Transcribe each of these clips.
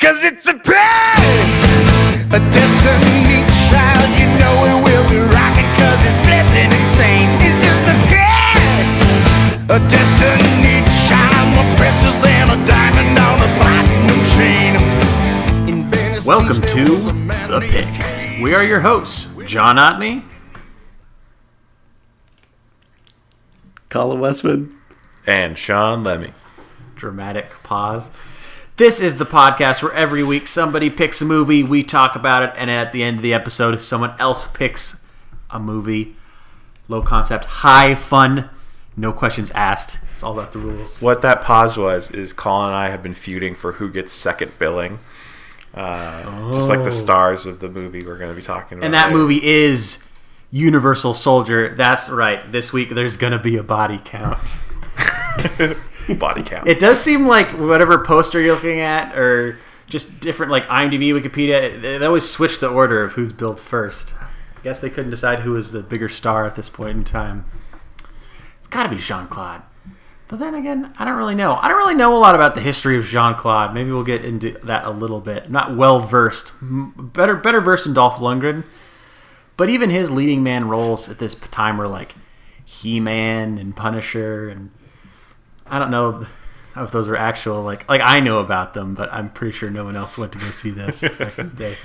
Cause it's a pain, a destiny child. You know it will be rocking cause it's flipping insane. It's just a pain, a destiny child. More precious than a diamond on a platinum chain. In Venice, Welcome to there was a man The named Pick. We are your hosts, John Otney. Colin Westman. and Sean Lemmy. Dramatic pause. This is the podcast where every week somebody picks a movie, we talk about it, and at the end of the episode, someone else picks a movie. Low concept, high fun, no questions asked. It's all about the rules. What that pause was is Colin and I have been feuding for who gets second billing. Uh, Just like the stars of the movie we're going to be talking about. And that later. movie is Universal Soldier. That's right. This week there's going to be a body count. body count. It does seem like whatever poster you're looking at, or just different like IMDb, Wikipedia, they always switch the order of who's built first. I guess they couldn't decide who was the bigger star at this point in time. It's got to be Jean Claude. But then again, I don't really know. I don't really know a lot about the history of Jean Claude. Maybe we'll get into that a little bit. Not well versed. Better, better versed than Dolph Lundgren. But even his leading man roles at this time were like He Man and Punisher, and I don't know if those were actual like like I know about them, but I'm pretty sure no one else went to go see this back in the day.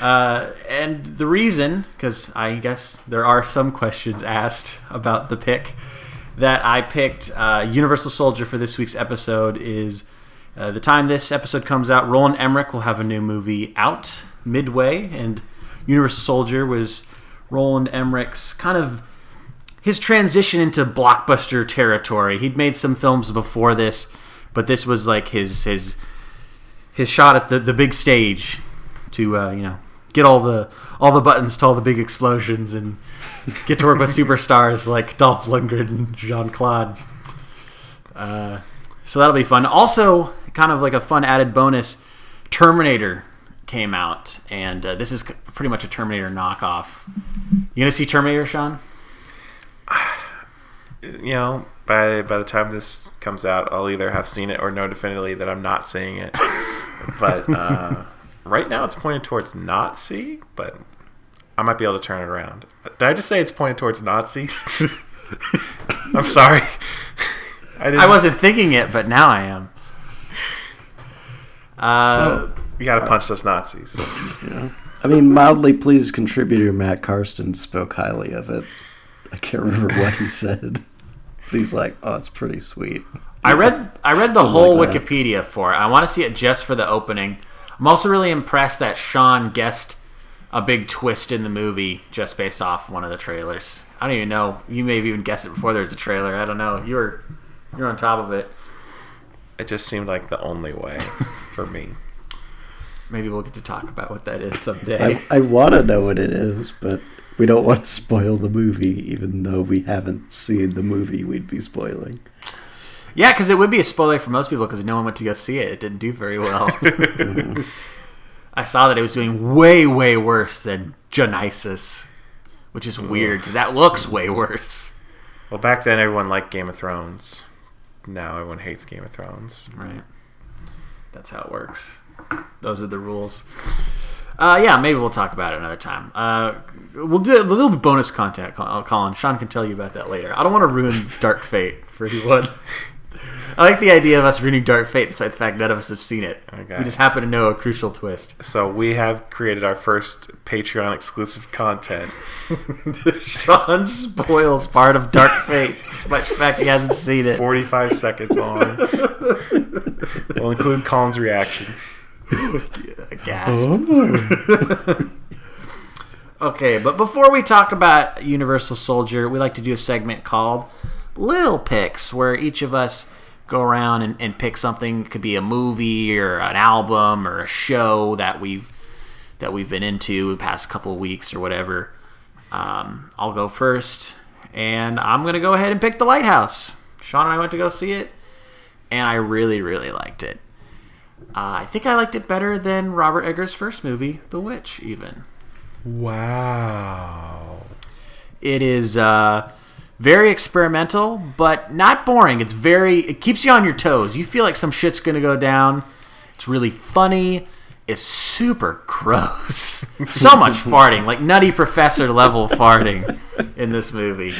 Uh, and the reason, because I guess there are some questions asked about the pick, that I picked uh, Universal Soldier for this week's episode is uh, the time this episode comes out, Roland Emmerich will have a new movie out midway, and Universal Soldier was Roland Emmerich's kind of his transition into blockbuster territory. He'd made some films before this, but this was like his his his shot at the, the big stage to uh, you know get all the all the buttons to all the big explosions and get to work with superstars like Dolph Lundgren and Jean Claude. Uh, so that'll be fun. Also, kind of like a fun added bonus, Terminator came out, and uh, this is pretty much a Terminator knockoff. You gonna see Terminator, Sean? You know, by by the time this comes out, I'll either have seen it or know definitively that I'm not seeing it. but uh, right now, it's pointed towards not see. But I might be able to turn it around. Did I just say it's pointed towards Nazis? I'm sorry. I, didn't, I wasn't thinking it, but now I am. Uh, You got to punch those Nazis. I mean, mildly pleased contributor Matt Karsten spoke highly of it. I can't remember what he said. But he's like, "Oh, it's pretty sweet." I read I read the Something whole like that. Wikipedia for it. I want to see it just for the opening. I'm also really impressed that Sean guessed a big twist in the movie just based off one of the trailers. I don't even know. You may have even guessed it before there was a trailer. I don't know. You were you're on top of it. It just seemed like the only way for me. Maybe we'll get to talk about what that is someday. I, I want to know what it is, but we don't want to spoil the movie, even though we haven't seen the movie we'd be spoiling. yeah, because it would be a spoiler for most people because no one went to go see it. It didn't do very well. I saw that it was doing way way worse than Genesis, which is weird because that looks way worse. Well, back then everyone liked Game of Thrones. Now everyone hates Game of Thrones. Right. That's how it works. Those are the rules. Uh, yeah, maybe we'll talk about it another time. Uh, we'll do a little bit bonus content, uh, Colin. Sean can tell you about that later. I don't want to ruin Dark Fate for anyone. I like the idea of us ruining Dark Fate, despite the fact none of us have seen it. Okay. We just happen to know a crucial twist. So we have created our first Patreon exclusive content. Sean spoils part of Dark Fate, despite the fact he hasn't seen it. 45 seconds long. we'll include Colin's reaction. Gasp. Oh, okay, but before we talk about Universal Soldier, we like to do a segment called Lil Picks, where each of us go around and, and pick something. It could be a movie or an album or a show that we've that we've been into the past couple weeks or whatever. Um, I'll go first, and I'm gonna go ahead and pick The Lighthouse. Sean and I went to go see it, and I really, really liked it. Uh, I think I liked it better than Robert Eggers' first movie, The Witch, even. Wow. It is uh, very experimental, but not boring. It's very, it keeps you on your toes. You feel like some shit's going to go down. It's really funny. It's super gross. so much farting, like Nutty Professor level farting in this movie.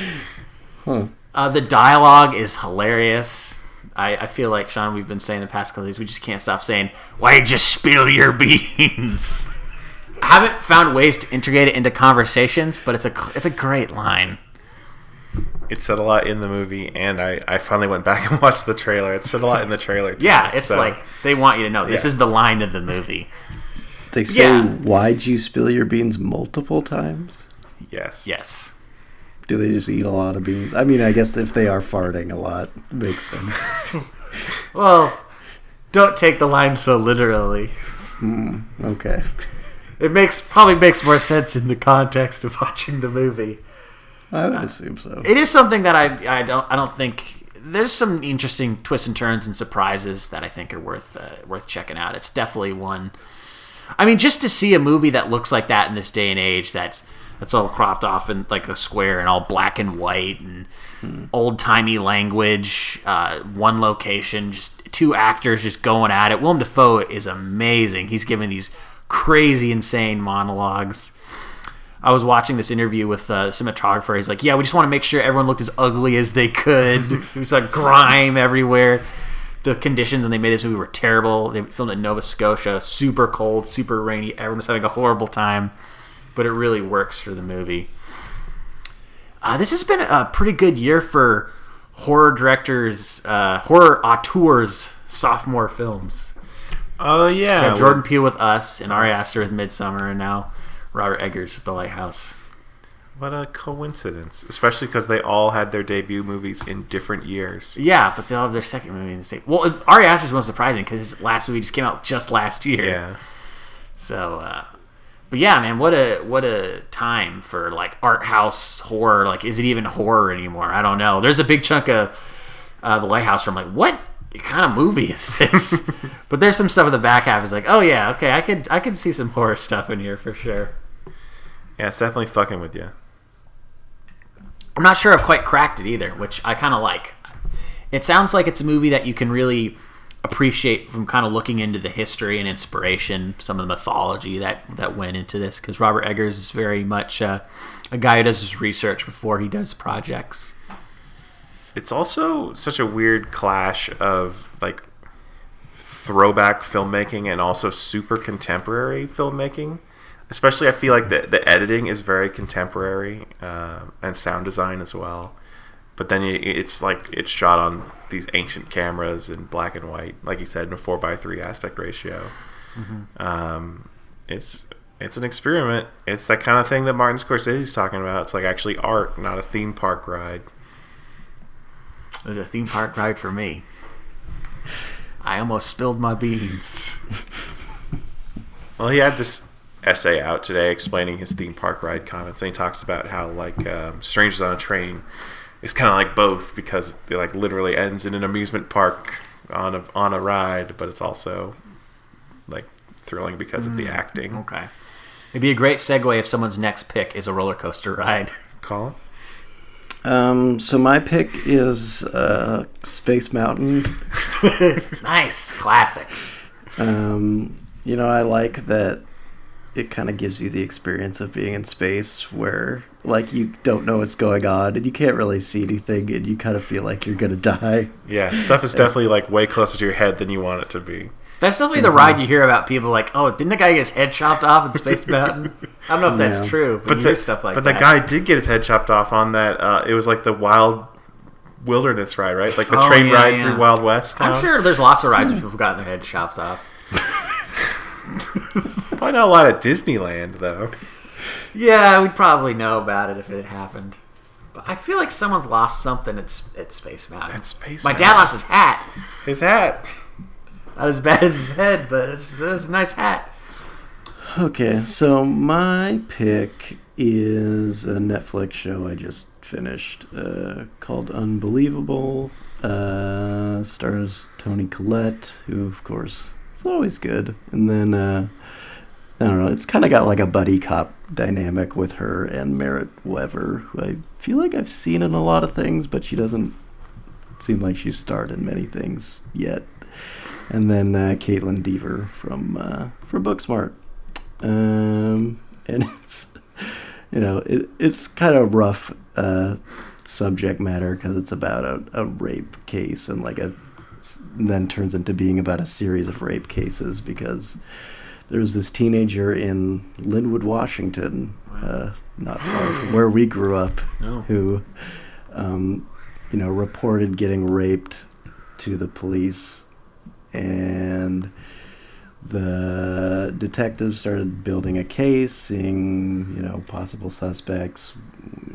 Huh. Uh, the dialogue is hilarious. I, I feel like Sean, we've been saying the past couple days, we just can't stop saying, "Why'd you spill your beans?" I haven't found ways to integrate it into conversations, but it's a it's a great line. It said a lot in the movie, and I, I finally went back and watched the trailer. It said a lot in the trailer. Too, Yeah, it's so- like they want you to know this Yeah. is the line of the movie. They say, Yeah. "Why'd you spill your beans multiple times?" yes, Yes. Do they just eat a lot of beans? I mean, I guess if they are farting a lot, makes sense. Well, don't take the line so literally. Hmm, okay. It makes probably makes more sense in the context of watching the movie. I would assume so. It is something that I I don't I don't think there's some interesting twists and turns and surprises that I think are worth uh, worth checking out. It's definitely one. I mean, just to see a movie that looks like that in this day and age, that's that's all cropped off in like a square and all black and white and old timey language, uh, one location, just two actors just going at it. Willem Dafoe is amazing. He's giving these crazy, insane monologues. I was watching this interview with the cinematographer. He's like, "Yeah, we just want to make sure everyone looked as ugly as they could. it was like grime everywhere. The conditions when they made this movie were terrible. They filmed it in Nova Scotia, super cold, super rainy. Everyone was having a horrible time, but it really works for the movie. Uh, this has been a pretty good year for horror directors, uh, horror auteurs, sophomore films. Oh yeah, Jordan Peele with Us, and Ari Aster with Midsommar, and now Robert Eggers with The Lighthouse. What a coincidence, especially because they all had their debut movies in different years. Yeah, but they all have their second movie in the same. Well, Ari Aster's most surprising because his last movie just came out just last year. Yeah, So, uh, but yeah, man, what a what a time for like art house horror. Like, is it even horror anymore? I don't know. There's a big chunk of uh, the Lighthouse where I'm like, what kind of movie is this? but there's some stuff in the back half. Is like, oh yeah, okay, I could I could see some horror stuff in here for sure. yeah, it's definitely fucking with you. I'm not sure I've quite cracked it either, which I kind of like. It sounds like it's a movie that you can really appreciate from kind of looking into the history and inspiration, some of the mythology that that went into this. Because Robert Eggers is very much uh, a guy who does his research before he does projects. It's also such a weird clash of like throwback filmmaking and also super contemporary filmmaking. Especially, I feel like the the editing is very contemporary uh, and sound design as well. But then you, it's like it's shot on these ancient cameras in black and white, like you said, in a four by three aspect ratio. Um, it's it's an experiment. It's that kind of thing that Martin Scorsese is talking about. It's like actually art, not a theme park ride. It was a theme park ride for me. I almost spilled my beans. Well, he had this essay out today explaining his theme park ride comments, and he talks about how like um, Strangers on a Train is kind of like both because it like literally ends in an amusement park on a on a ride, but it's also like thrilling because of the acting. Okay. It'd be a great segue if someone's next pick is a roller coaster ride. Colin, Um, so my pick is uh, Space Mountain. nice, classic. Um, you know, I like that it kind of gives you the experience of being in space where, like, you don't know what's going on and you can't really see anything and you kind of feel like you're going to die. yeah, stuff is definitely like way closer to your head than you want it to be. That's definitely the ride you hear about people like, oh, didn't the guy get his head chopped off in Space Mountain? I don't know if that's true, but, But you the, hear stuff like but that. But the guy did get his head chopped off on that. Uh, it was like the wild wilderness ride, right? Like the Oh, train yeah, ride yeah. through Wild West. I'm sure there's lots of rides where people have gotten their head chopped off. Probably not a lot at Disneyland though. Yeah, we'd probably know about it if it had happened. But I feel like someone's lost something at, at Space Mountain. At Space My dad lost his hat. His hat. Not as bad as his head, but it's, it's a nice hat. Okay, so my pick is a Netflix show I just finished uh, called Unbelievable. Uh, stars Toni Collette, who, of course, is always good. And then, uh, I don't know, it's kind of got like a buddy cop dynamic with her and Merritt Wever, who I feel like I've seen in a lot of things, but she doesn't seem like she's starred in many things yet. And then uh, Kaitlyn Dever from uh, from Booksmart. Um, and it's you know it, it's kind of rough uh, subject matter because it's about a, a rape case and like a then turns into being about a series of rape cases because there's this teenager in Lynnwood, Washington, uh, not far from where we grew up, No. who, um, you know, reported getting raped to the police, and the detectives started building a case, seeing you know possible suspects,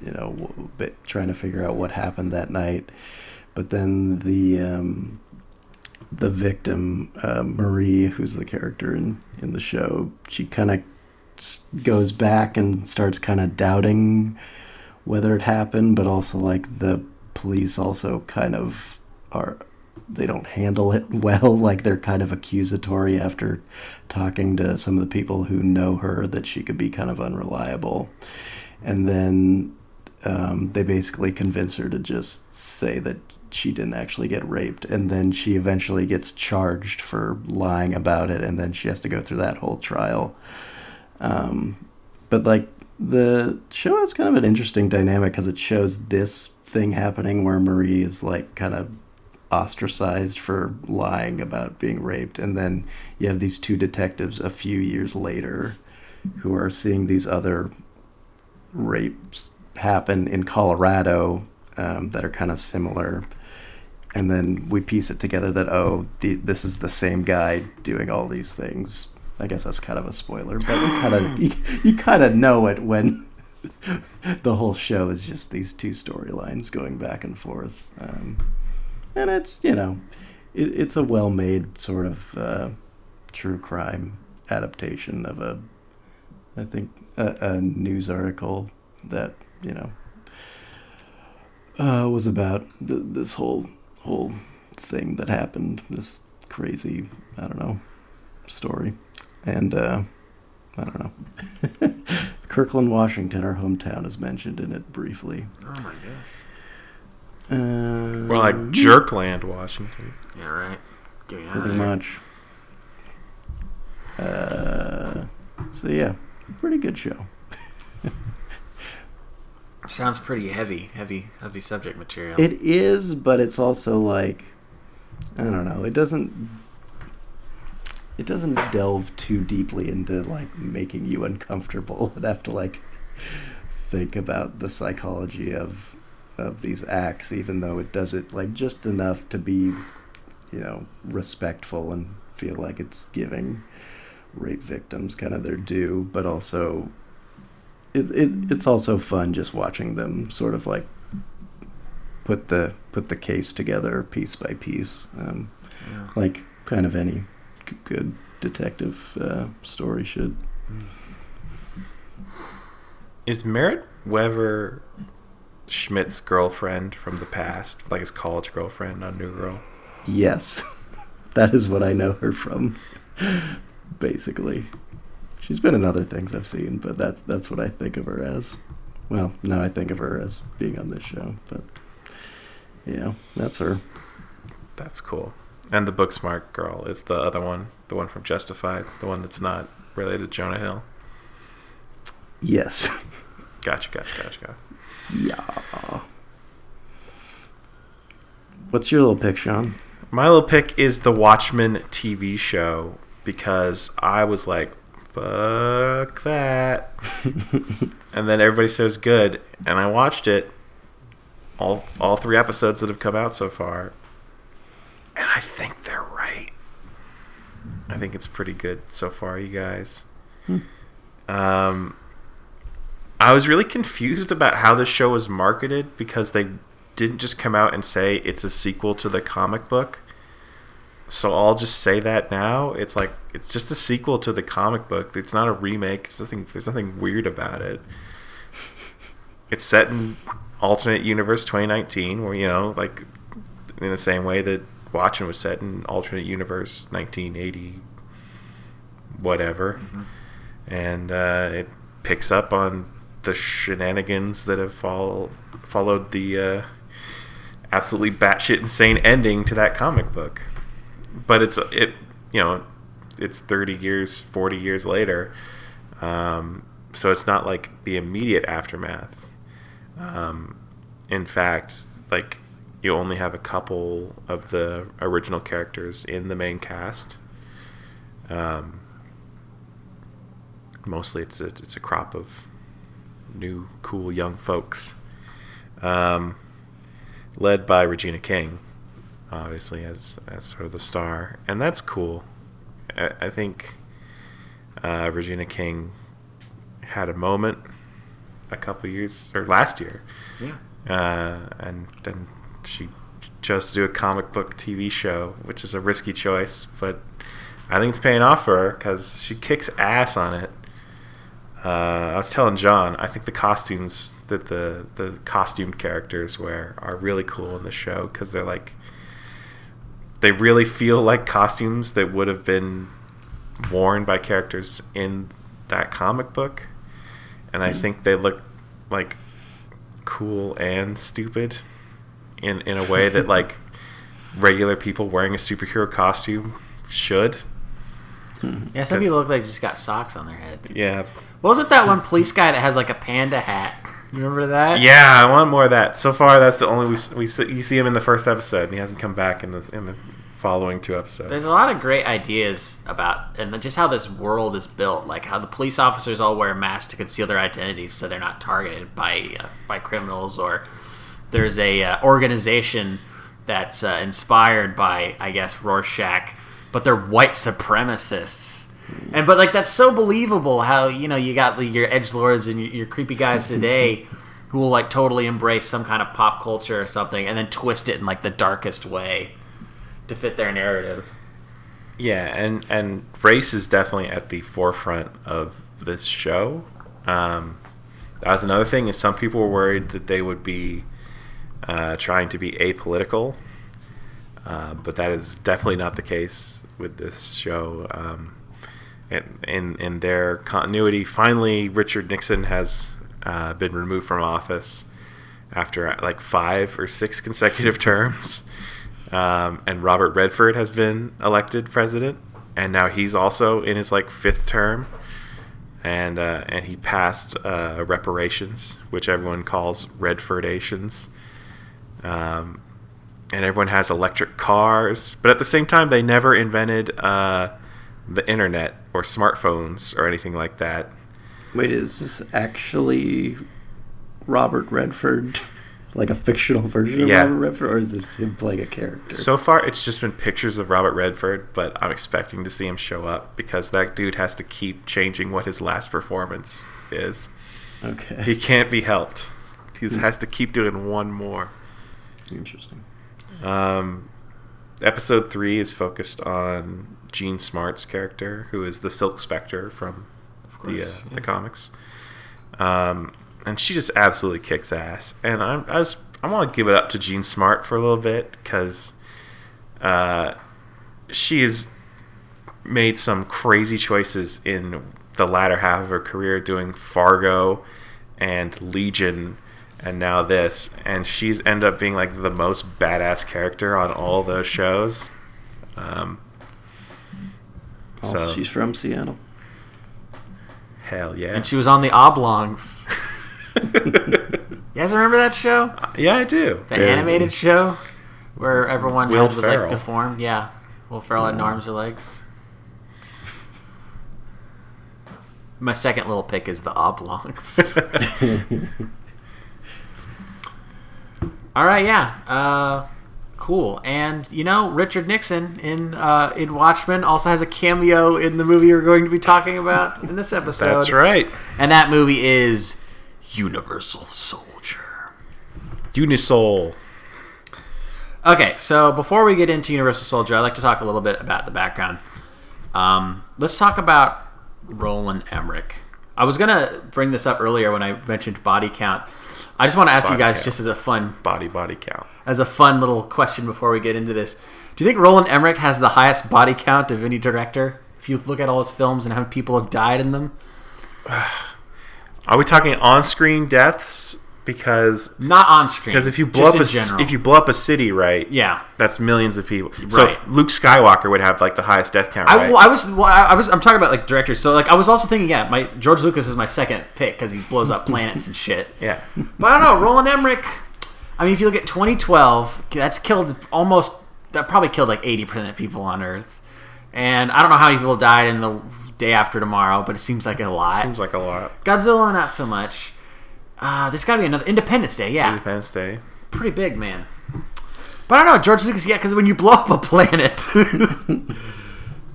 you know, trying to figure out what happened that night. But then the um, the victim, uh, Marie, who's the character in, in the show, she kind of goes back and starts kind of doubting whether it happened, but also like the police also kind of are they don't handle it well. Like they're kind of accusatory after talking to some of the people who know her that she could be kind of unreliable, and then um, they basically convince her to just say that she didn't actually get raped and then she eventually gets charged for lying about it and then she has to go through that whole trial um, but like the show has kind of an interesting dynamic because it shows this thing happening where marie is like kind of ostracized for lying about being raped and then you have these two detectives a few years later who are seeing these other rapes happen in colorado um, that are kind of similar. And then we piece it together that oh the, this is the same guy doing all these things. I guess that's kind of a spoiler but you kind of you, you kind of know it when the whole show is just these two storylines going back and forth um, and it's you know it, it's a well-made sort of uh, true crime adaptation of a i think a, a news article that you know uh, was about th- this whole whole thing that happened. This crazy, I don't know, story, and uh, I don't know. Kirkland, Washington, our hometown, is mentioned in it briefly. Oh my gosh. Uh, More like Jerkland, Washington. Yeah, right. Get me out pretty there. much. Uh, so yeah, pretty good show. Sounds pretty heavy, heavy, heavy subject material. It is, but it's also like I don't know. It doesn't it doesn't delve too deeply into like making you uncomfortable and have to like think about the psychology of of these acts even though it does it like just enough to be you know respectful and feel like it's giving rape victims kind of their due but also it, it it's also fun just watching them sort of like put the put the case together piece by piece, um, Yeah. like kind of any g- good detective uh, story should. Is Merritt Wever Schmidt's girlfriend from the past, like his college girlfriend on New Girl? Yes, that is what I know her from. Basically, she's been in other things I've seen, but that that's what I think of her as. Well, now I think of her as being on this show, but yeah, that's her. That's cool. And the Booksmart girl is the other one, the one from Justified, the one that's not related to Jonah Hill. Yes. Gotcha, gotcha, gotcha, gotcha. Yeah. What's your little pick, Sean? My little pick is the Watchmen TV show because I was like, fuck that. and then everybody says good, and I watched it, all all three episodes that have come out so far, and I think they're right. I think it's pretty good so far, you guys. Um, I was really confused about how this show was marketed because they didn't just come out and say it's a sequel to the comic book. So I'll just say that now. It's like it's just a sequel to the comic book. It's not a remake. It's nothing. There's nothing weird about it. It's set in alternate universe 2019, where you know, like in the same way that Watchmen was set in alternate universe 1980, whatever, and uh, it picks up on the shenanigans that have follow, followed the uh, absolutely batshit insane ending to that comic book. but it's it you know it's 30 years 40 years later um, so it's not like the immediate aftermath um, in fact like you only have a couple of the original characters in the main cast um, mostly it's a, it's a crop of new cool young folks um, led by regina king obviously as as sort of the star, and that's cool. I, I think uh, Regina King had a moment a couple years or last year, Yeah. uh, and then she chose to do a comic book TV show, which is a risky choice, but I think it's paying off for her because she kicks ass on it. Uh, I was telling John, I think the costumes that the the costumed characters wear are really cool in the show because they're like they really feel like costumes that would have been worn by characters in that comic book, and I think they look like cool and stupid in in a way that like regular people wearing a superhero costume should. Yeah, some people look like they just got socks on their heads. Yeah, What was with that one police guy that has like a panda hat? Remember that? yeah, I want more of that. So far, that's the only we we see, you see him in the first episode, and he hasn't come back in the in the following two episodes. There's a lot of great ideas about and just how this world is built, like how the police officers all wear masks to conceal their identities, so they're not targeted by uh, by criminals. Or there's a uh, organization that's uh, inspired by, I guess, Rorschach, but they're white supremacists. And but like that's so believable how you know you got like, your edge lords and your, your creepy guys today who will like totally embrace some kind of pop culture or something and then twist it in like the darkest way to fit their narrative. Yeah, and and race is definitely at the forefront of this show. Um, that was another thing. Is some people were worried that they would be uh, trying to be apolitical, uh, but that is definitely not the case with this show. Um, in, in in their continuity, finally, Richard Nixon has uh, been removed from office after uh, like five or six consecutive terms. Um, and Robert Redford has been elected president, and now he's also in his like fifth term, and uh, and he passed uh, reparations, which everyone calls Redfordations, um, and everyone has electric cars, but at the same time, they never invented uh, the internet or smartphones or anything like that. Wait, is this actually Robert Redford? Like a fictional version of Yeah. Robert Redford? Or is this him playing a character? So far, it's just been pictures of Robert Redford, but I'm expecting to see him show up because that dude has to keep changing what his last performance is. okay. He can't be helped. He has to keep doing one more. Interesting. Um, episode three is focused on Jean Smart's character, who is the Silk Spectre from the uh, the comics. Um, and she just absolutely kicks ass. And I'm, I just I want to give it up to Jean Smart for a little bit because uh, she has made some crazy choices in the latter half of her career, doing Fargo and Legion, and now this. And she's ended up being like the most badass character on all those shows. Um, Also, so she's from Seattle. hell yeah, And she was on the Oblongs. You guys remember that show? yeah, I do. The Barely. animated show where everyone Will was Ferrell. like deformed. Yeah, Will Ferrell had no arms or legs. My second little pick is the Oblongs. All right, yeah, uh, cool. And you know, Richard Nixon in uh, in Watchmen also has a cameo in the movie we're going to be talking about in this episode. That's right. And that movie is Universal Soldier. Unisol. Okay, so before we get into Universal Soldier, I'd like to talk a little bit about the background. Um, let's talk about Roland Emmerich. I was gonna bring this up earlier when I mentioned body count. I just want to ask you guys, count. just as a fun, Body body count. as a fun little question before we get into this. Do you think Roland Emmerich has the highest body count of any director? If you look at all his films and how many people have died in them, Are we talking on-screen deaths because Not on screen. because if you blow up a general. if you blow up a city, right? yeah. That's millions of people. So Right. Luke Skywalker would have like the highest death count, I, right? well, I was well, I I was I'm talking about like directors. So like I was also thinking, yeah, my George Lucas is my second pick because he blows up planets and shit. yeah. But I don't know, Roland Emmerich. I mean, if you look at 2012, that's killed almost that probably killed like 80 percent of people on Earth, and I don't know how many people died in the day after tomorrow, but it seems like a lot. Seems like a lot. Godzilla, not so much. Uh, there's got to be another Independence Day, yeah, Independence Day. pretty big, man. But I don't know, George Lucas, yeah, because when you blow up a planet,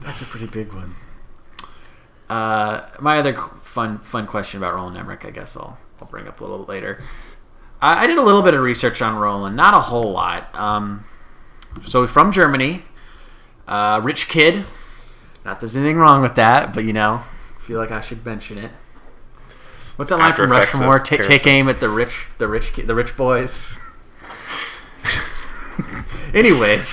that's a pretty big one. Uh, my other fun fun question about Roland Emmerich, I guess I'll I'll bring up a little bit later. I, I did a little bit of research on Roland, not a whole lot. Um, so from Germany, uh, rich kid. Not there's anything wrong with that, but you know, feel like I should mention it. What's that line from Rushmore? Take, take aim at the rich, the rich, the rich boys. Anyways,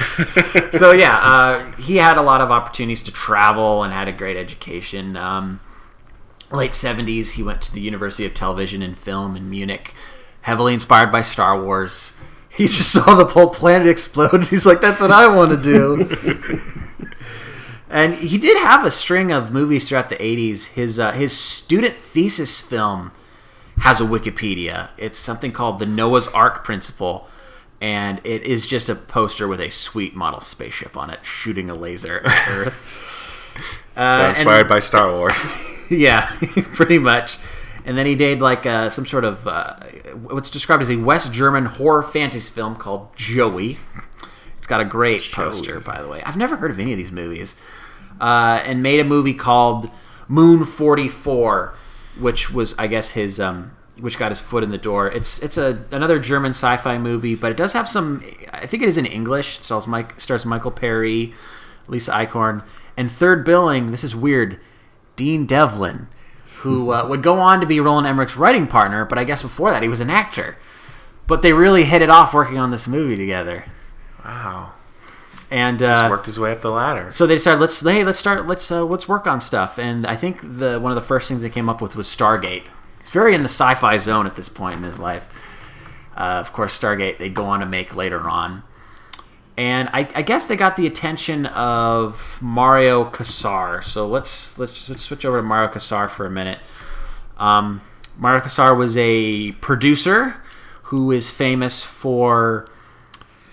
so yeah, uh, he had a lot of opportunities to travel and had a great education. Um, late seventies, he went to the University of Television and Film in Munich, heavily inspired by Star Wars. He just saw the whole planet explode. and He's like, "That's what I want to do." and he did have a string of movies throughout the '80s. His uh, his student thesis film has a Wikipedia. It's something called the Noah's Ark Principle, and it is just a poster with a sweet model spaceship on it shooting a laser at Earth. Uh, So and- inspired by Star Wars. yeah, pretty much. And then he did like uh, some sort of uh, what's described as a West German horror fantasy film called Joey. It's got a great poster, by the way. I've never heard of any of these movies. Uh, and made a movie called Moon Forty Four, which was, I guess, his um, which got his foot in the door. It's it's a another German sci-fi movie, but it does have some. I think it is in English. It stars Mike stars Michael Perry, Lisa Eichhorn, and third billing. This is weird. Dean Devlin, who uh, would go on to be Roland Emmerich's writing partner, but I guess before that he was an actor. But they really hit it off working on this movie together, Wow. And Just uh, worked his way up the ladder. so they decided let's hey let's start let's uh, let's work on stuff. And I think the one of the first things they came up with was Stargate. He's very in the sci-fi zone at this point in his life. Uh, of course, Stargate they'd go on to make later on. And I, I guess they got the attention of Mario Kassar. So let's let's, let's switch over to Mario Kassar for a minute. Um, Mario Kassar was a producer who is famous for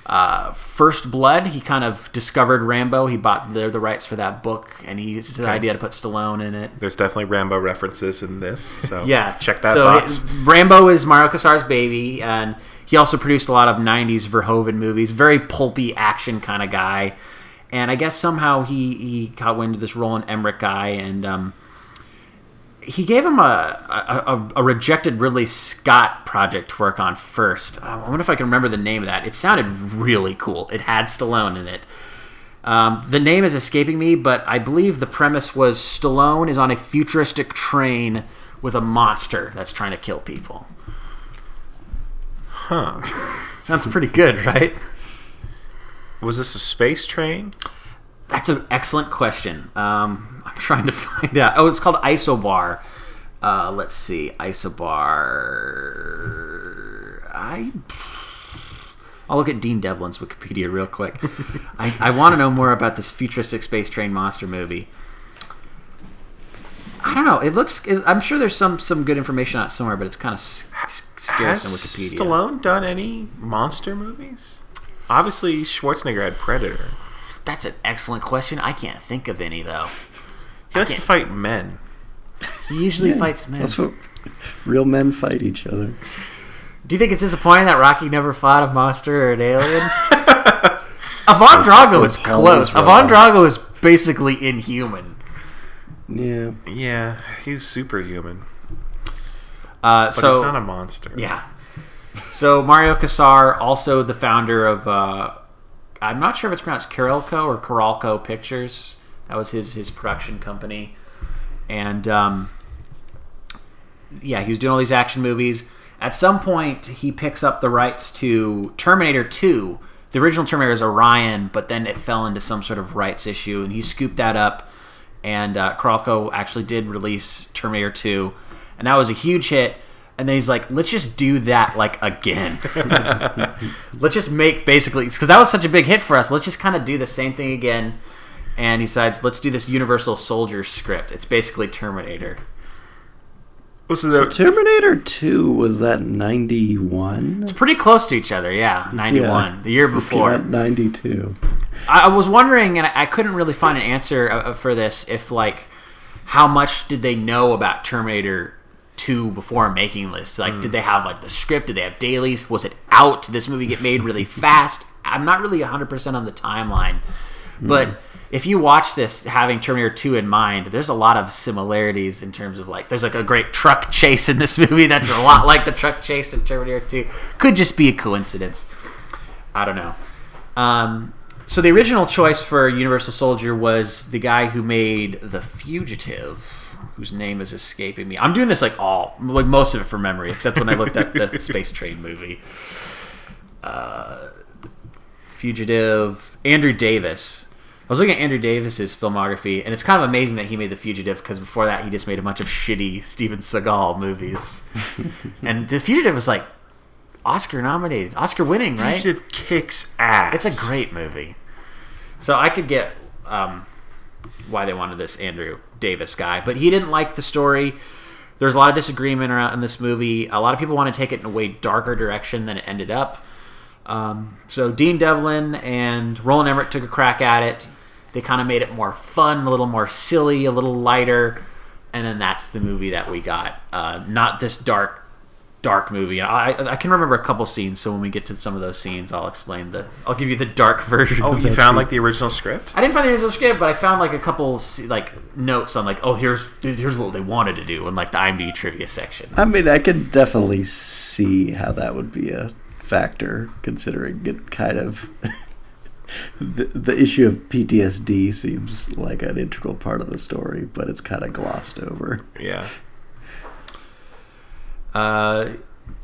uh, First Blood. He kind of discovered Rambo. He bought the, the rights for that book, and he used the idea to put Stallone in it. There's definitely Rambo references in this, so Yeah, check that so box. Rambo is Mario Kassar's baby, and he also produced a lot of '90s Verhoeven movies. Very pulpy action kind of guy, and I guess somehow he he got wind of this in Emmerich guy, and um, he gave him a, a, a, rejected Ridley Scott project to work on first. I wonder if I can remember the name of that. It sounded really cool. It had Stallone in it. Um, the name is escaping me, but I believe the premise was Stallone is on a futuristic train with a monster that's trying to kill people. Huh. Sounds pretty good, right? Was this a space train? That's an excellent question. Um, I'm trying to find out. Oh, it's called Isobar. Uh, let's see, Isobar. I. I'll look at Dean Devlin's Wikipedia real quick. I, I want to know more about this futuristic space train monster movie. I don't know. It looks. I'm sure there's some some good information out somewhere, but it's kind of s- s- scarce Has on Wikipedia. Stallone done any monster movies? Obviously, Schwarzenegger had Predator. That's an excellent question. I can't think of any though. He likes to can't- fight men. He usually Yeah, fights men. That's what real men fight each other. Do you think it's disappointing that Rocky never fought a monster or an alien? Ivan Drago is close. Ivan wrong? Drago is basically inhuman. Yeah. Yeah, he's superhuman, Uh, but so he's not a monster. yeah. So Mario Kassar, also the founder of, uh, I'm not sure if it's pronounced Carolco or Coralco Pictures. That was his his production company, and um, yeah, he was doing all these action movies. At some point, he picks up the rights to Terminator 2. The original Terminator is Orion, but then it fell into some sort of rights issue, and he scooped that up. And uh, actually did release Terminator 2, and that was a huge hit. And then he's like, let's just do that like again. let's just make basically because that was such a big hit for us. Let's just kind of do the same thing again. And he decides, let's do this Universal Soldier script. It's basically Terminator. Oh, so the- Terminator 2 was that 91? It's pretty close to each other, yeah. Ninety one, the year before. 92. I, I was wondering, and I, I couldn't really find an answer uh, for this. If like, how much did they know about Terminator Two before making this? Like, did they have like the script? Did they have dailies? Was it out? Did this movie get made really fast? I'm not really 100 percent on the timeline, but if you watch this having Terminator 2 in mind, there's a lot of similarities in terms of like, there's like a great truck chase in this movie that's a lot like the truck chase in Terminator 2. Could just be a coincidence. I don't know. Um, so the original choice for Universal Soldier was the guy who made The Fugitive, whose name is escaping me. I'm doing this like all, like most of it from memory, except when I looked at the Space Train movie. Uh, Fugitive, Andrew Davis. I was looking at Andrew Davis's filmography, and it's kind of amazing that he made The Fugitive because before that he just made a bunch of shitty Steven Seagal movies. and The Fugitive was like Oscar nominated, Oscar winning, right? Fugitive kicks ass. It's a great movie. So I could get um, why they wanted this Andrew Davis guy, but he didn't like the story. There's a lot of disagreement around in this movie. A lot of people want to take it in a way darker direction than it ended up. Um, so Dean Devlin and Roland Emmerich took a crack at it. They kind of made it more fun, a little more silly, a little lighter, and then that's the movie that we got. Uh, not this dark, dark movie. I, I can remember a couple scenes, so when we get to some of those scenes, I'll explain the. I'll give you the dark version. Oh, of you found scene. like the original script? I didn't find the original script, but I found like a couple like notes on like, oh, here's here's what they wanted to do in like the IMDb trivia section. I mean, I can definitely see how that would be a factor, considering it kind of. the, the issue of PTSD seems like an integral part of the story, but it's kind of glossed over. Yeah. Uh,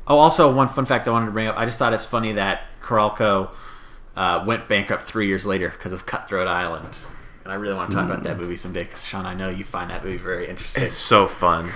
oh, also one fun fact I wanted to bring up. I just thought it's funny that Coralco uh, went bankrupt three years later because of Cutthroat Island, and I really want to talk about that movie someday because Sean, I know you find that movie very interesting. It's so fun.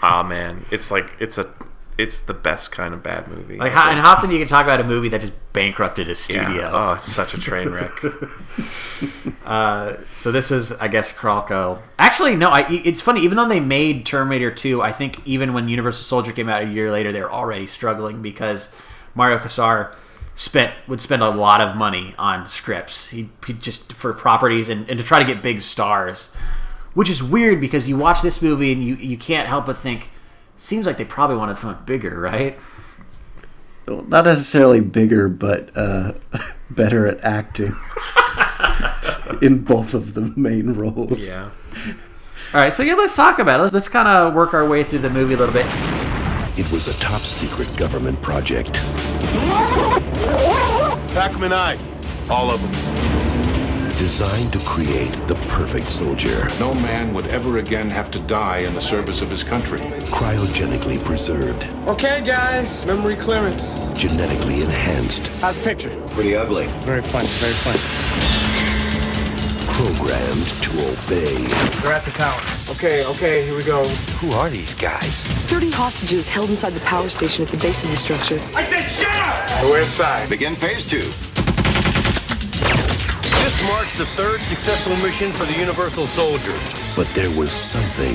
Oh man, it's like it's a it's the best kind of bad movie. like, how, and how often you can talk about a movie that just bankrupted a yeah. studio? Oh, it's such a train wreck. Uh, so this was, I guess, Kralko. Actually, no. I, it's funny. Even though they made Terminator 2, I think even when Universal Soldier came out a year later, they were already struggling because Mario Kassar spent would spend a lot of money on scripts. He, he just for properties and, and to try to get big stars, which is weird because you watch this movie and you you can't help but think. Seems like they probably wanted something bigger, right? Well, Not necessarily bigger, but uh, better at acting in both of the main roles. yeah. All right, so yeah, let's talk about it. Let's, let's kind of work our way through the movie a little bit. It was a top secret government project Pack 'em in ice. All of them. Designed to create the perfect soldier, No man would ever again have to die in the service of his country. cryogenically preserved, Okay, guys, memory clearance. genetically enhanced, How's the picture? Pretty ugly. Very funny, very funny. programmed to obey. They're at the tower. Okay, okay, here we go. Who are these guys? 30 hostages held inside the power station at the base of the structure. I said shut up! We're inside. Begin phase two. This marks the third successful mission for the Universal Soldier. But there was something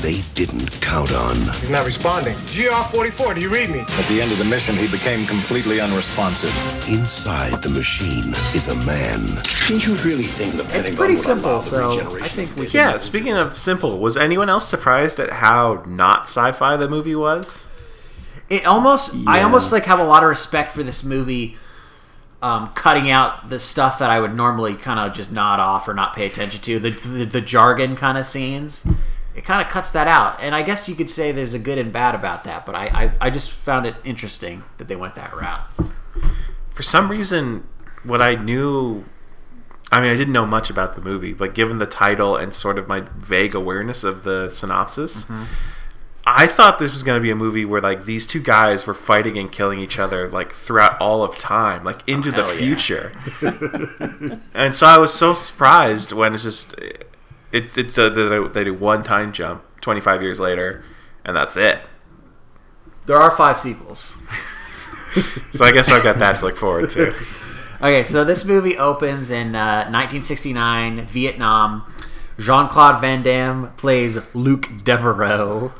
they didn't count on. He's not responding. GR44, do you read me? At the end of the mission, he became completely unresponsive. Inside the machine is a man. Do you really think the It's pretty simple, so I think we can. Yeah, speaking of simple, was anyone else surprised at how not sci-fi the movie was? It almost, I almost like have a lot of respect for this movie, um, cutting out the stuff that I would normally kind of just nod off or not pay attention to, the the, the jargon kind of scenes. It kind of cuts that out, and I guess you could say there's a good and bad about that. But I, I, I just found it interesting that they went that route. For some reason, what I knew, I mean, I didn't know much about the movie, but given the title and sort of my vague awareness of the synopsis, I thought this was going to be a movie where like these two guys were fighting and killing each other like throughout all of time, like into the hell yeah. future. and so I was so surprised when it's just it it's uh, they they do one time jump 25 years later and that's it. There are five sequels. So I guess I've got that to look forward to. Okay, so this movie opens in uh, 1969, Vietnam. Jean Claude Van Damme plays Luke Devereaux,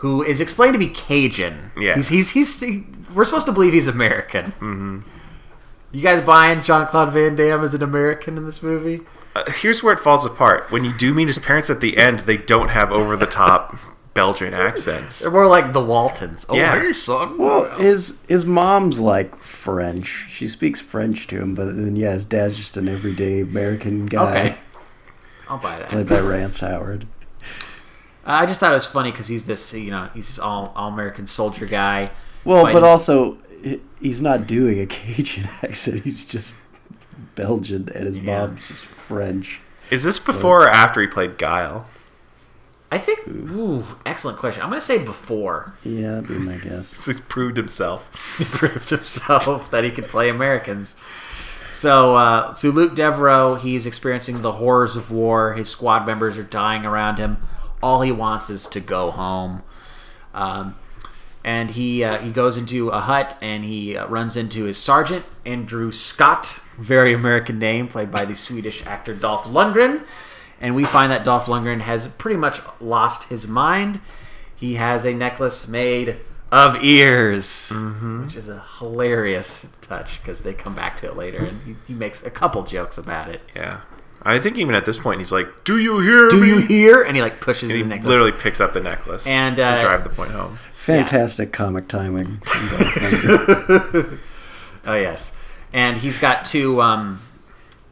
who is explained to be Cajun. Yeah. he's he's, he's he- we're supposed to believe he's American. Mm-hmm. You guys buying Jean Claude Van Damme as an American in this movie? Uh, here's where it falls apart. When you do meet his parents at the end, they don't have over the top Belgian accents. They're more like the Waltons. Oh, Yeah. hey, son. Well, his his mom's like French. She speaks French to him, but then yeah, his dad's just an everyday American guy okay, I'll buy that. played by Rance Howard. I just thought it was funny because he's this, you know, he's all all American soldier guy. Well, fighting- but also he's not doing a Cajun accent. He's just Belgian, and his Yeah. mom's just French. Is this before or after he played Guile? I think. Ooh, excellent question. I'm gonna say before. Yeah, that'd be my guess. So he proved himself. he proved himself that he could play Americans. So, uh, so Luke Devereaux, he's experiencing the horrors of war. His squad members are dying around him. All he wants is to go home. Um, and he uh, he goes into a hut and he uh, runs into his sergeant Andrew Scott, very American name, played by the Swedish actor Dolph Lundgren. And we find that Dolph Lundgren has pretty much lost his mind. He has a necklace made of ears, which is a hilarious touch because they come back to it later, and he, he makes a couple jokes about it. Yeah. I think even at this point he's like, "Do you hear Do me?" you hear? And he like pushes And the necklace. literally picks up the necklace And, to uh, drive the point home. Fantastic comic timing. Oh yes, and he's got two um,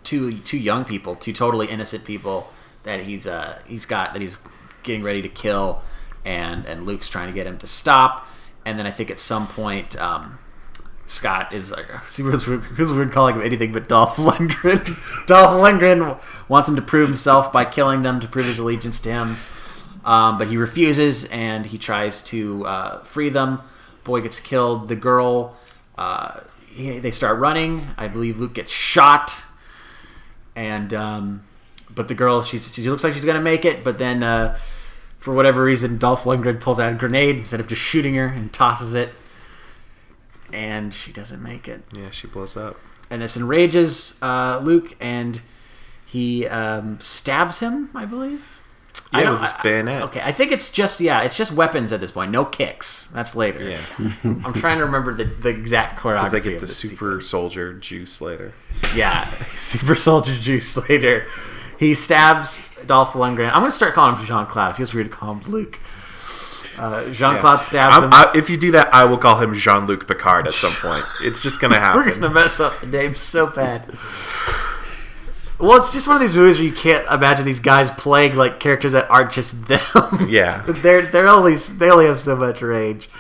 two two young people, two totally innocent people that he's uh he's got that he's getting ready to kill, and and Luke's trying to get him to stop, and then I think at some point. Um, Scott is like, see, who's weird calling him anything but Dolph Lundgren. Dolph Lundgren wants him to prove himself by killing them to prove his allegiance to him, um, but he refuses and he tries to uh, free them. Boy gets killed. The girl, uh, he, they start running. I believe Luke gets shot, and um, but the girl, she's, she looks like she's gonna make it, but then uh, for whatever reason, Dolph Lundgren pulls out a grenade instead of just shooting her and tosses it, and she doesn't make it Yeah, she blows up. and this enrages uh, Luke, and he um, stabs him. I believe. I Yeah, don't- with his I- okay, I think it's just yeah, it's just weapons at this point. No kicks. That's later. Yeah. I'm trying to remember the, the exact choreography. Because they get the super soldier juice later. Yeah, super soldier juice later. He stabs Dolph Lundgren. I'm gonna start calling him Jean Claude. It feels weird to call him Luke. Uh, Jean Claude stabs I'm- him. I- if you do that, I will call him Jean Luc Picard at some point. It's just gonna happen. We're gonna mess up the name so bad. Well, it's just one of these movies where you can't imagine these guys playing like characters that aren't just them. Yeah. they're they're only they only have so much range.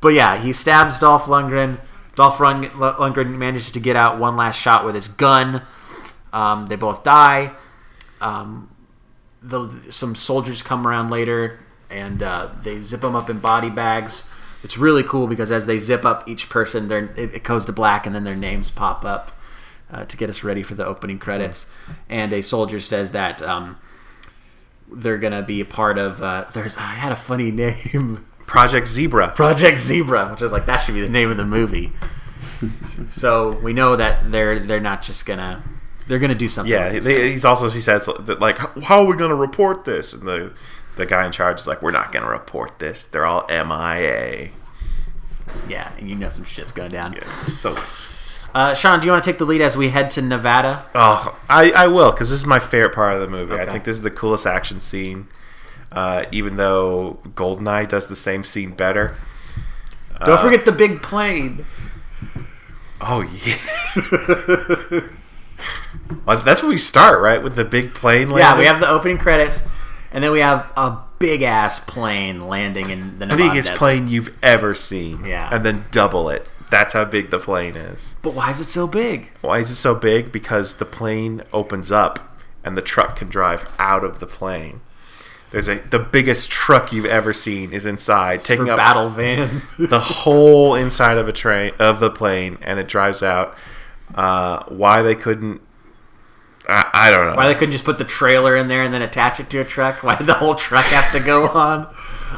But yeah, he stabs Dolph Lundgren. Dolph Lund- Lundgren manages to get out one last shot with his gun. Um, they both die. Um, the, some soldiers come around later and uh, they zip them up in body bags. It's really cool because as they zip up each person, their it, it goes to black and then their names pop up uh, to get us ready for the opening credits. And a soldier says that um, they're gonna be a part of. Uh, there's I had a funny name, Project Zebra. Project Zebra, which is like that should be the name of the movie. so we know that they're they're not just gonna they're gonna do something. Yeah, he's also he says that like, how are we gonna report this? And the the guy in charge is like, we're not gonna report this. They're all MIA. yeah, and you know some shit's going down. Yeah, so. Uh, Sean, do you want to take the lead as we head to Nevada? Oh, I, I will because this is my favorite part of the movie. I think this is the coolest action scene. Uh, even though Goldeneye does the same scene better. Don't Uh, forget the big plane. Oh yeah. well, that's where we start, right? With the big plane landing. Yeah, we have the opening credits, and then we have a big ass plane landing in the Nevada biggest desert. plane you've ever seen. Yeah. and then double it. That's how big the plane is. But why is it so big? Why is it so big? Because the plane opens up and the truck can drive out of the plane. There's a the biggest truck you've ever seen is inside, taking For up battle van. the whole inside of a train of the plane, and it drives out. Uh, why they couldn't? I, I don't know. Why they couldn't just put the trailer in there and then attach it to a truck? Why did the whole truck have to go on?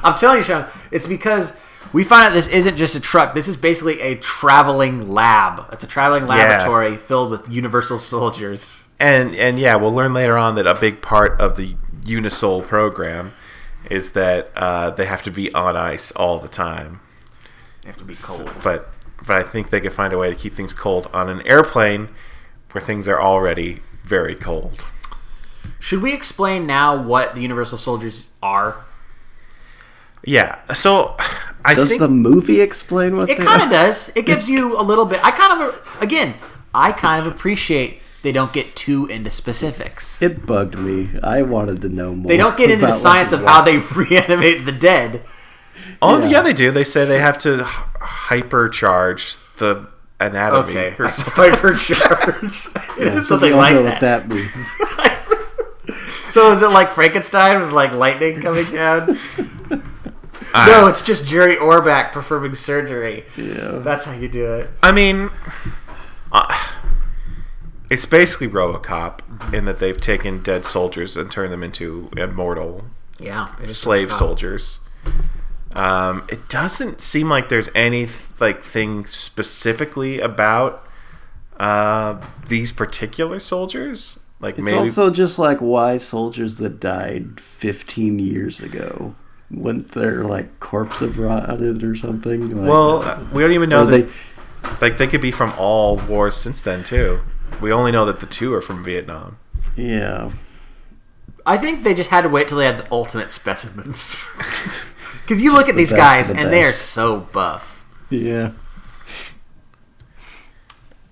I'm telling you, Sean, it's because We find out this isn't just a truck. This is basically a traveling lab. It's a traveling laboratory filled with Universal soldiers. And and yeah, we'll learn later on that a big part of the Unisol program is that uh, they have to be on ice all the time. They have to be cold. But but I think they could find a way to keep things cold on an airplane where things are already very cold. Should we explain now what the Universal soldiers are? Yeah. So I Does think the movie explain what It kind of does. It gives you a little bit. I kind of again, I kind of appreciate they don't get too into specifics. It bugged me. I wanted to know more. They don't get into the science of how they reanimate the dead. Oh yeah. Yeah. they do. They say they have to hypercharge the anatomy. Okay, or something. hypercharge. Yeah, It's so something like know that. what that means. So is it like Frankenstein with like lightning coming down? No, it's just Jerry Orbach performing surgery. Yeah. That's how you do it. I mean, uh, it's basically RoboCop in that they've taken dead soldiers and turned them into immortal Yeah, slave soldiers. Um, it doesn't seem like there's any like thing specifically about uh, these particular soldiers. Like It's maybe also just like why soldiers that died 15 years ago wouldn't their like corpse have rotted or something? Like, well, uh, we don't even know that. they- like they could be from all wars since then too. We only know that the two are from Vietnam. yeah. I think they just had to wait till they had the ultimate specimens. Because you look at the these best guys of the and they are best. so buff. Yeah.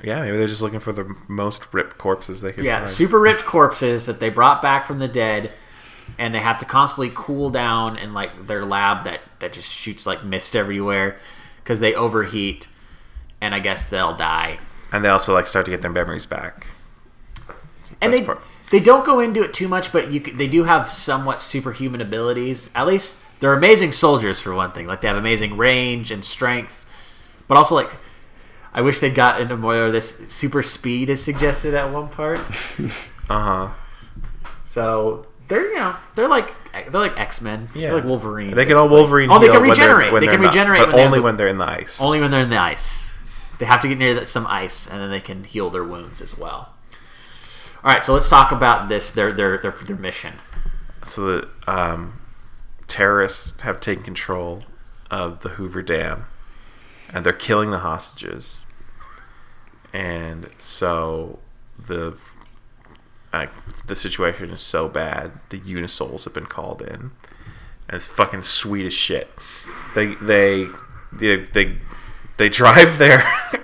Yeah, maybe they're just looking for the most ripped corpses they could Yeah, find. super ripped corpses that they brought back from the dead, and they have to constantly cool down in like their lab that that just shoots like mist everywhere because they overheat, and I guess they'll die. and they also like start to get their memories back. It's the And best they part. they don't go into it too much, but you c- they do have somewhat superhuman abilities. At least they're amazing soldiers for one thing. Like they have amazing range and strength, but also like. I wish they'd got into more of this super speed is suggested at one part. Uh huh. So they're you know they're like they're like X Men. Yeah. They're like Wolverine. They can all. Wolverine. Oh, they can regenerate. when They they're can not- regenerate, but when they only have- when they're in the ice. only when they're in the ice. They have to get near that some ice, and then they can heal their wounds as well. All right, so let's talk about this their their their, their mission. So the um, terrorists have taken control of the Hoover Dam, and they're killing the hostages. And so the uh, the situation is so bad. The Unisols have been called in, and it's fucking sweet as shit. They they they they, they drive their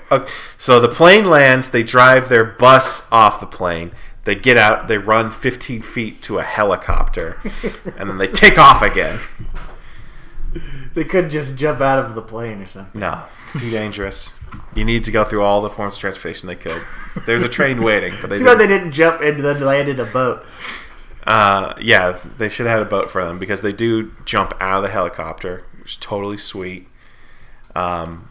so the plane lands. They drive their bus off the plane. They get out. They run 15 feet to a helicopter, and then they take off again. They could just jump out of the plane or something. No, it's too dangerous. You need to go through all the forms of transportation they could. There's a train waiting, but they See didn't. they didn't jump and then land in a boat. Uh, yeah, they should have had a boat for them because they do jump out of the helicopter, which is totally sweet. Um,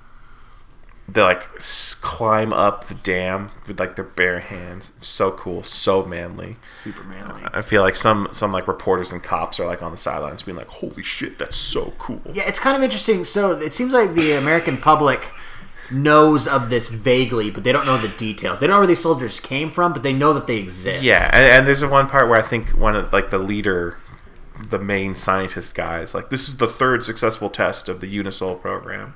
they like s- climb up the dam with like their bare hands. So cool, so manly. Super manly. I feel like some some like reporters and cops are like on the sidelines being like, "Holy shit, that's so cool." Yeah, it's kind of interesting. So it seems like the American public knows of this vaguely, but they don't know the details. They don't know where these soldiers came from, but they know that they exist. Yeah, and, and there's one part where I think one of like the leader, the main scientist guy is like, "This is the third successful test of the Unisol program."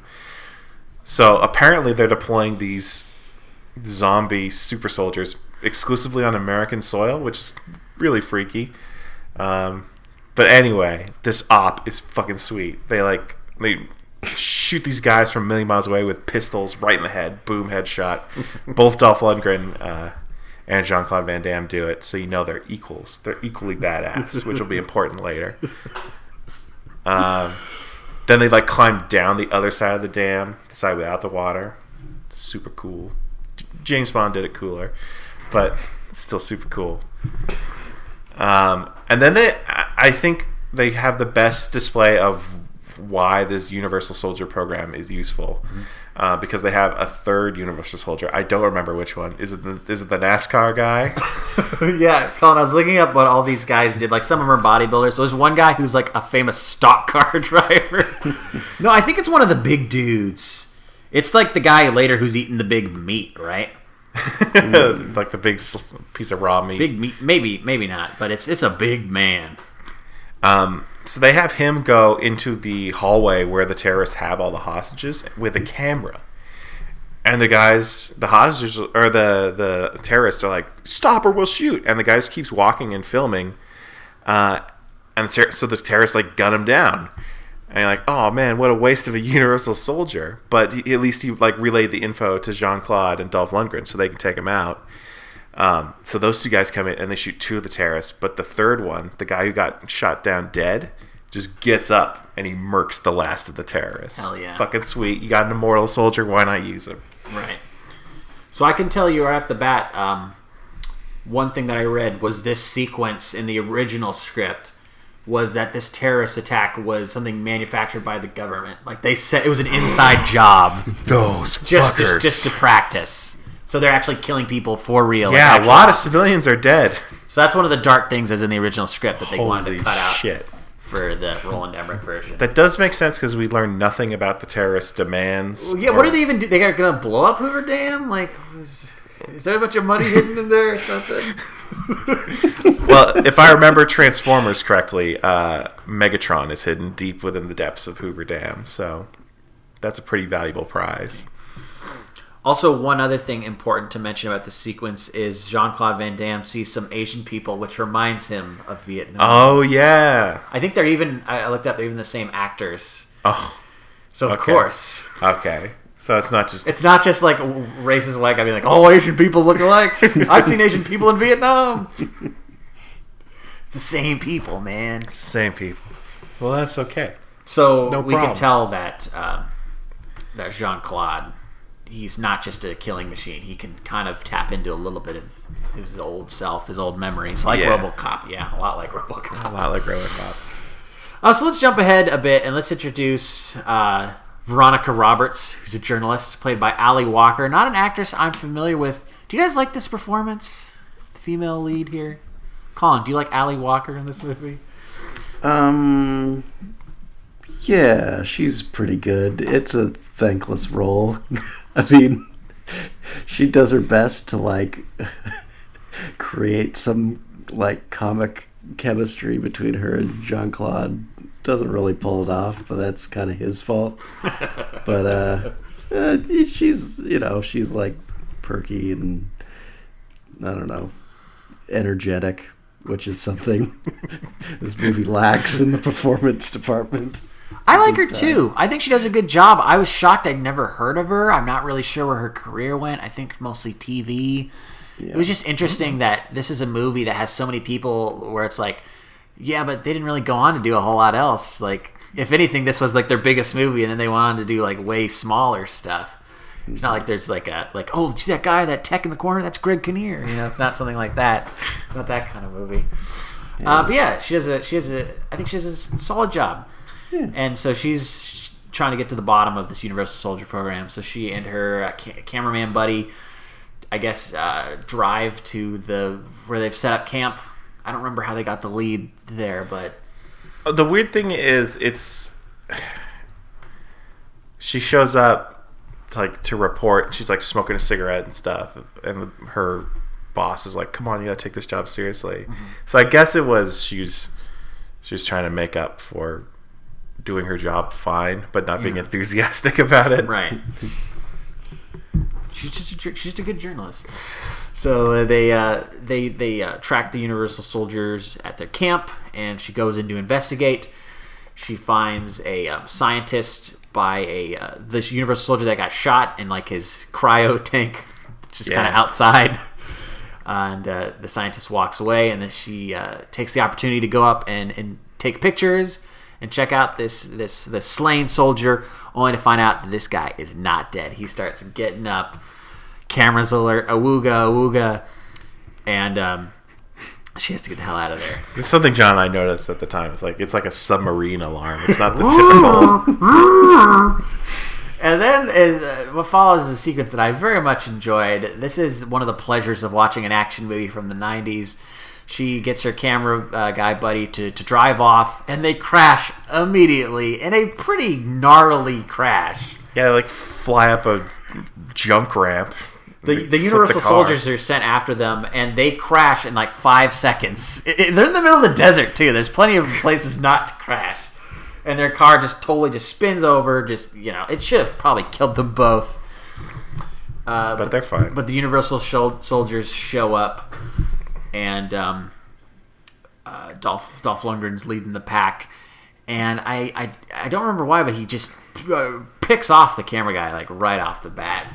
So apparently, they're deploying these zombie super soldiers exclusively on American soil, which is really freaky. Um, but anyway, this op is fucking sweet. They like they shoot these guys from a million miles away with pistols right in the head. Boom, headshot. Both Dolph Lundgren uh, and Jean Claude Van Damme do it, so you know they're equals. They're equally badass, which will be important later. Um, then they like climb down the other side of the dam, the side without the water. Super cool. J- James Bond did it cooler, but still super cool. Um, and then they, I I think they have the best display of why this Universal Soldier program is useful, Mm-hmm. Uh, because they have a third Universal Soldier. I don't remember which one. Is it the is it the NASCAR guy? yeah, Colin, I was looking up what all these guys did. Like some of them are bodybuilders. So there's one guy who's like a famous stock car driver. no, I think it's one of the big dudes. It's like the guy later who's eating the big meat, right? like the big piece of raw meat. Big meat, maybe, maybe not, but it's it's a big man. Um, so they have him go into the hallway where the terrorists have all the hostages with a camera. And the guys, the hostages or the the terrorists are like, "Stop or we'll shoot!" And the guy just keeps walking and filming. Uh, and the ter- so the terrorists like gun him down. And you're like, "Oh man, what a waste of a universal soldier!" But he, at least he like relayed the info to Jean Claude and Dolph Lundgren so they can take him out. Um, so those two guys come in and they shoot two of the terrorists, but the third one, the guy who got shot down dead, just gets up and he murks the last of the terrorists. Hell yeah. Fucking sweet. You got an immortal soldier, why not use him? Right. So I can tell you right off the bat, um, one thing that I read was this sequence in the original script was that this terrorist attack was something manufactured by the government. Like they said, it was an inside job, Those just to, fuckers. just to practice. So they're actually killing people for real. yeah, a lot of civilians are dead. So that's one of the dark things as in the original script that they wanted to cut out shit. for the Roland Emmerich version. That does make sense because we learned nothing about the terrorist demands. Well, yeah, what are they even do? They are gonna blow up Hoover Dam? Like, is, is there a bunch of money hidden in there or something? well, if I remember Transformers correctly, uh, Megatron is hidden deep within the depths of Hoover Dam, so that's a pretty valuable prize. Also, one other thing important to mention about the sequence is Jean Claude Van Damme sees some Asian people, which reminds him of Vietnam. Oh yeah. I think they're even. I I looked up. They're even the same actors. Oh. So of Okay. course, Okay. So it's not just it's not just like racist white guy being like, "Oh, Asian people look alike." I've seen Asian people in Vietnam. It's the same people, man. the same people. Well, that's okay. So No we can tell that uh, that Jean Claude, he's not just a killing machine. He can kind of tap into a little bit of his old self, his old memories, like Yeah. RoboCop. Yeah, a lot like RoboCop. A lot like RoboCop. Uh, so let's jump ahead a bit and let's introduce uh, Veronica Roberts, who's a journalist, played by Ally Walker. Not an actress I'm familiar with. Do you guys like this performance? The female lead here. Colin, do you like Ally Walker in this movie? Um, yeah, she's pretty good. It's a thankless role. I mean, she does her best to like create some like comic chemistry between her and Jean Claude. Doesn't really pull it off, but that's kind of his fault. but uh, uh, she's you know she's like perky and I don't know energetic, which is something this movie lacks in the performance department. I like her uh, too. I think she does a good job. I was shocked I'd never heard of her. I'm not really sure where her career went. I think mostly TV. It was just interesting mm-hmm. that this is a movie that has so many people where it's like, yeah, but they didn't really go on to do a whole lot else. Like, if anything, this was like their biggest movie, and then they went on to do like way smaller stuff. It's not mm-hmm. like there's like a like oh see that guy that tech in the corner that's Greg Kinnear you know it's not something like that it's not that kind of movie uh, but yeah she has a she has a I think she has a solid job and so she's trying to get to the bottom of this Universal Soldier program so she and her uh, ca- cameraman buddy I guess uh, drive to the where they've set up camp I don't remember how they got the lead there but The weird thing is, it's she shows up to, like to report. She's like smoking a cigarette and stuff, and her boss is like, "Come on, you gotta take this job seriously." So I guess it was she's she's trying to make up for doing her job fine, but not being enthusiastic about it. Right. she's just a, she's just a good journalist. So uh, they uh, they they uh, track the Universal soldiers at their camp, and she goes in to investigate. She finds a um, scientist by a uh, this Universal soldier that got shot in like his cryo tank, just kind of outside. And uh, the scientist walks away, and then she uh, takes the opportunity to go up and, and take pictures and check out this this this slain soldier, only to find out that this guy is not dead. He starts getting up, cameras alert, awooga awooga, and um, She has to get the hell out of there. It's something John and I noticed at the time. It's like it's like a submarine alarm. It's not the typical. And then is uh, what follows is a sequence that I very much enjoyed. This is one of the pleasures of watching an action movie from the '90s. She gets her camera uh, guy buddy to, to drive off, and they crash immediately in a pretty gnarly crash. Yeah, like fly up a junk ramp. The, the Universal car. soldiers are sent after them, and they crash in like five seconds. I- I- they're in the middle of the desert too. There's plenty of places not to crash, and their car just totally just spins over. Just you know, it should have probably killed them both. Uh, But they're fine. But the Universal soldiers show up, and um, uh, Dolph Dolph Lundgren's leading the pack, and I I, I don't remember why, but he just uh, picks off the camera guy like right off the bat.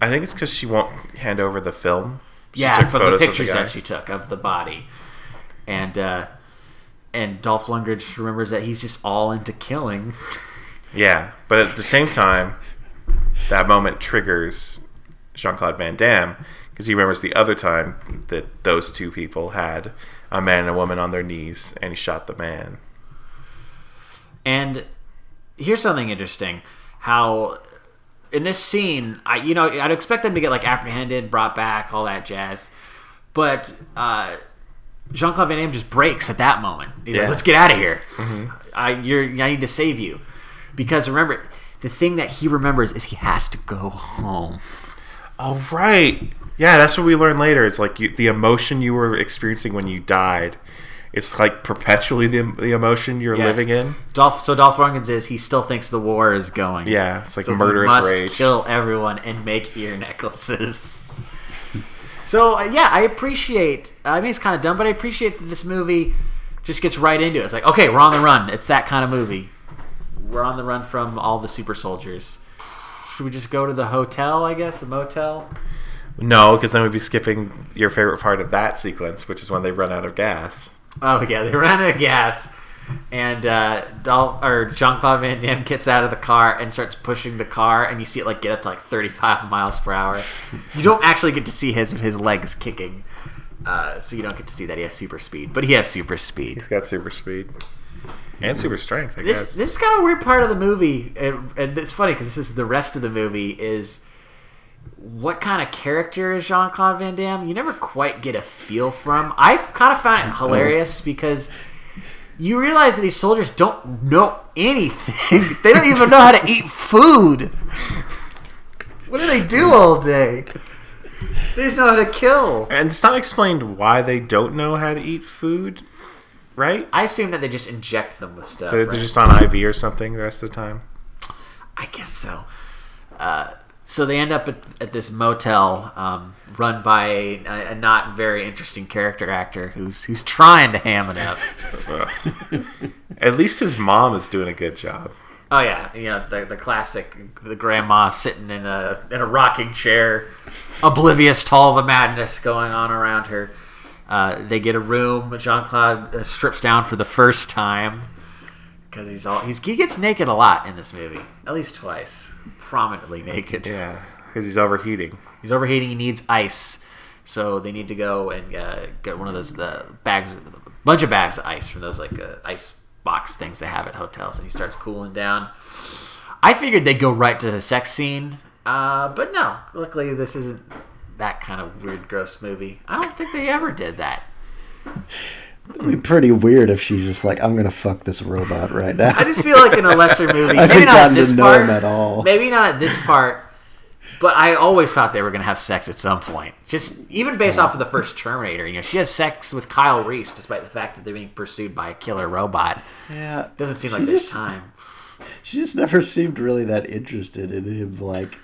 I think it's because she won't hand over the film. She yeah, for the pictures guy. that she took of the body, and uh, and Dolph Lundgren just remembers that he's just all into killing. Yeah, but at the same time, that moment triggers Jean Claude Van Damme because he remembers the other time that those two people had a man and a woman on their knees, and he shot the man. And here's something interesting: how in this scene, I you know I'd expect them to get like apprehended, brought back, all that jazz, but uh, Jean Claude Van Damme just breaks at that moment. He's Yeah. like, "Let's get out of here. Mhm. I you're I need to save you," because remember the thing that he remembers is he has to go home. Oh right, yeah, that's what we learn later. It's like you, the emotion you were experiencing when you died. It's like perpetually the, the emotion you're Yes. living in. Dolph, so Dolph Lundgren says he still thinks the war is going. Yeah, it's like so murderous must rage. Kill everyone and make ear necklaces. so uh, yeah, I appreciate. I mean, it's kind of dumb, but I appreciate that this movie just gets right into it. It's like, okay, we're on the run. It's that kind of movie. We're on the run from all the super soldiers. Should we just go to the hotel? I guess the motel. No, because then we'd be skipping your favorite part of that sequence, which is when they run out of gas. Oh yeah, they run out of gas, and uh, Dolph or Jean Claude Van Damme gets out of the car and starts pushing the car, and you see it like get up to like thirty five miles per hour. You don't actually get to see his his legs kicking, uh, so you don't get to see that he has super speed, but he has super speed. He's got super speed and super strength. I This guess. this is kind of a weird part of the movie, and, and it's funny because this is the rest of the movie is. What kind of character is Jean Claude Van Damme? You never quite get a feel from. I kind of found it hilarious because you realize that these soldiers don't know anything. they don't even know how to eat food. What do they do all day? They just know how to kill. And it's not explained why they don't know how to eat food, right? I assume that they just inject them with stuff. They're, right? they're just on IV or something the rest of the time. I guess so. Uh, so they end up at, at this motel um, run by a, a not very interesting character actor who's who's trying to ham it up. At least his mom is doing a good job. Oh yeah, you know the, the classic, the grandma sitting in a in a rocking chair, oblivious to all the madness going on around her. Uh, they get a room. Jean Claude uh, strips down for the first time because he's all he's he gets naked a lot in this movie, at least twice, prominently naked. Yeah, because he's overheating. He's overheating. He needs ice, so they need to go and uh, get one of those the bags, a bunch of bags of ice from those like uh, ice box things they have at hotels, and he starts cooling down. I figured they'd go right to the sex scene, uh, but no. Luckily, this isn't that kind of weird, gross movie. I don't think they ever did that. It'd be pretty weird if she's just like, I'm gonna fuck this robot right now. I just feel like in a lesser movie, I maybe gotten this to know part, him at all. maybe not at this part, but I always thought they were going to have sex at some point. Just even based off of the first Terminator, you know, she has sex with Kyle Reese, despite the fact that they're being pursued by a killer robot. Yeah, doesn't seem like there's time. She just never seemed really that interested in him, like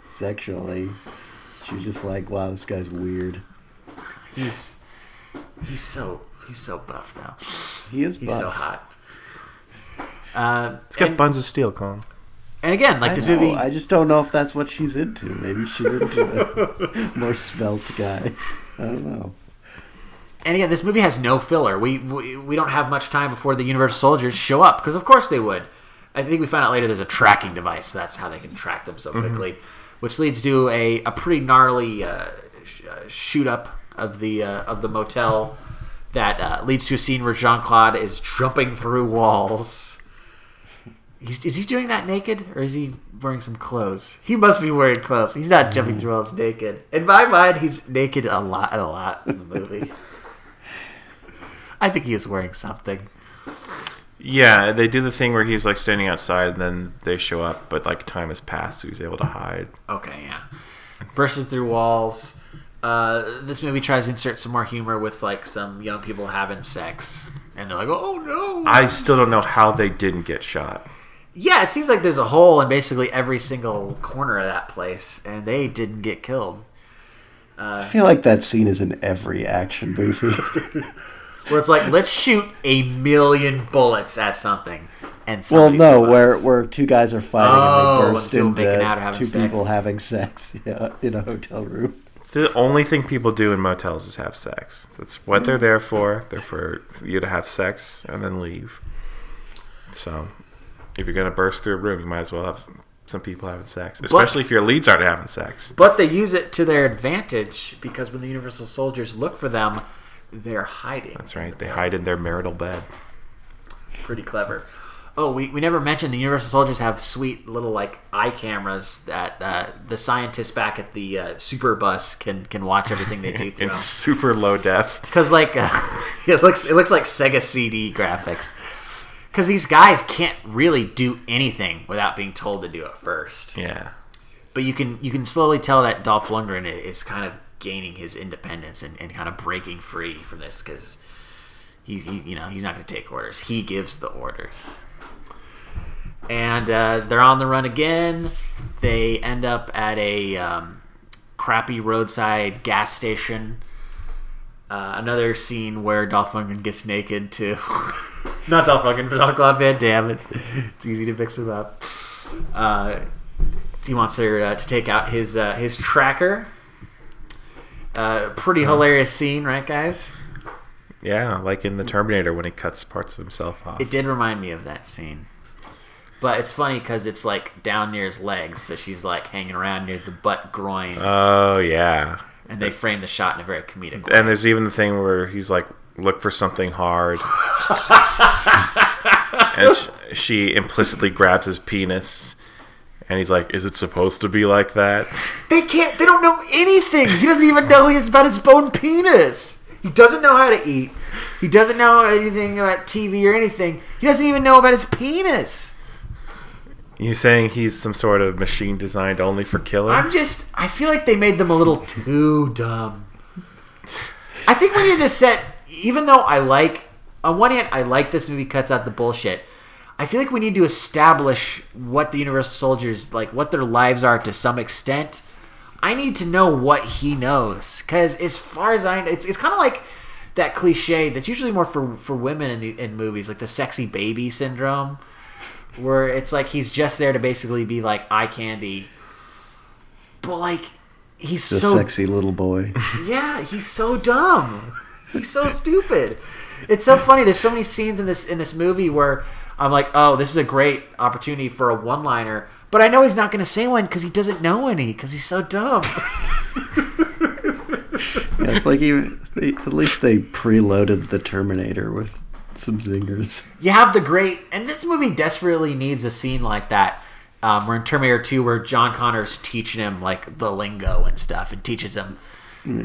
sexually. She was just like, wow, this guy's weird. He's he's so he's so buff though. He is He's so buff. hot. Uh, He's got and, buns of steel, Colin. and again, like I this know, movie, I just don't know if that's what she's into. Maybe she's into a more svelte guy. I don't know. And again, this movie has no filler. We, we we don't have much time before the Universal Soldiers show up because, of course, they would. I think we found out later there's a tracking device, so that's how they can track them so Mhm. quickly, which leads to a, a pretty gnarly uh, sh- uh, shoot up of the uh, of the motel that uh, leads to a scene where Jean Claude is jumping through walls. He's, is he doing that naked or is he wearing some clothes? He must be wearing clothes. He's not jumping through walls naked. In my mind, he's naked a lot, a lot in the movie. I think he was wearing something. Yeah, they do the thing where he's like standing outside, and then they show up, but like time has passed, so he's able to hide. Okay, yeah. Bursting through walls. Uh, this movie tries to insert some more humor with like some young people having sex, and they're like, "Oh no!" I still don't know how they didn't get shot. yeah, it seems like there's a hole in basically every single corner of that place, and they didn't get killed. I feel like that scene is in every action movie. Where it's like, let's shoot a million bullets at something, and well, no, survives. where where two guys are fighting Oh, and they burst into out two sex. people having sex yeah, in a hotel room. The only thing people do in motels is have sex. That's what they're there for. They're for you to have sex and then leave. So, if you're gonna burst through a room, you might as well have some people having sex, especially if your leads aren't having sex. But they use it to their advantage because when the Universal Soldiers look for them, they're hiding. That's right. They hide in their marital bed. pretty clever. Oh, we, we never mentioned the Universal Soldiers have sweet little like eye cameras that uh, the scientists back at the uh, super bus can can watch everything they do through in super low def. Because like uh, it looks it looks like Sega CD graphics. Because these guys can't really do anything without being told to do it first. Yeah. But you can you can slowly tell that Dolph Lundgren is kind of gaining his independence and, and kind of breaking free from this because he's he, you know he's not going to take orders. He gives the orders. And uh, they're on the run again. They end up at a um, crappy roadside gas station. Uh, another scene where Dolph Lundgren gets naked too. Not Dolph Lundgren, but Jean Claude Van Damme. It, it's easy to mix him up. Uh, he wants her uh, to take out his uh, his tracker. Uh, pretty hilarious scene, right, guys? Yeah, like in the Terminator when he cuts parts of himself off. It did remind me of that scene. But it's funny because it's like down near his legs, so she's like hanging around near the butt groin, Oh yeah. and they frame the shot in a very comedic way. And there's even the thing where he's like, look for something hard. and sh- she implicitly grabs his penis. And he's like, is it supposed to be like that? They can't. They don't know anything. He doesn't even know he's about his bone penis. He doesn't know how to eat. He doesn't know anything about TV or anything. He doesn't even know about his penis. You saying he's some sort of machine designed only for killing? I'm just. I feel like they made them a little too dumb. I think we need to set. Even though I like, on one hand, I like this movie cuts out the bullshit. I feel like we need to establish what the Universal Soldiers like, what their lives are to some extent. I need to know what he knows because, as far as I, know, it's it's kind of like that cliche that's usually more for for women in the in movies, like the sexy baby syndrome, where it's like he's just there to basically be like eye candy, but like he's The so sexy little boy. yeah, he's so dumb. He's so stupid. It's so funny. There's so many scenes in this in this movie where I'm like, oh, this is a great opportunity for a one-liner, but I know he's not going to say one because he doesn't know any because he's so dumb. Yeah, it's like even at least they preloaded the Terminator with some zingers. you have the great, and this movie desperately needs a scene like that. Um, we're in Terminator 2 where John Connor's teaching him like the lingo and stuff, and teaches him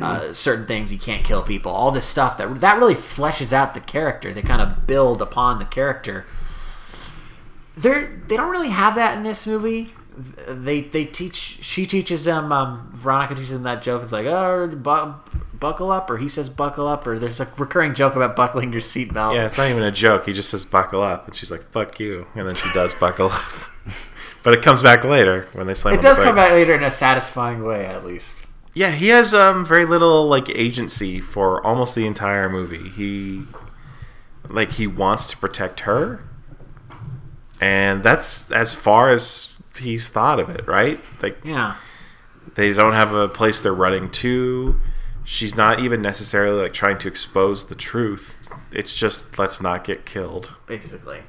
uh, certain things. You can't kill people. All this stuff that that really fleshes out the character. They kind of build upon the character. They they don't really have that in this movie. They they teach. She teaches them. Um, Veronica teaches them that joke. It's like oh, buckle up, or he says buckle up, or there's a recurring joke about buckling your seatbelt. yeah, it's not even a joke. He just says buckle up. And she's like, fuck you. And then she does buckle up. but it comes back later when they slam It does come back later in a satisfying way, at least. Yeah, he has um very little like agency for almost the entire movie. He like he wants to protect her. And that's as far as he's thought of it, right? Like Yeah. they don't have a place they're running to. She's not even necessarily like trying to expose the truth. It's just let's not get killed. basically.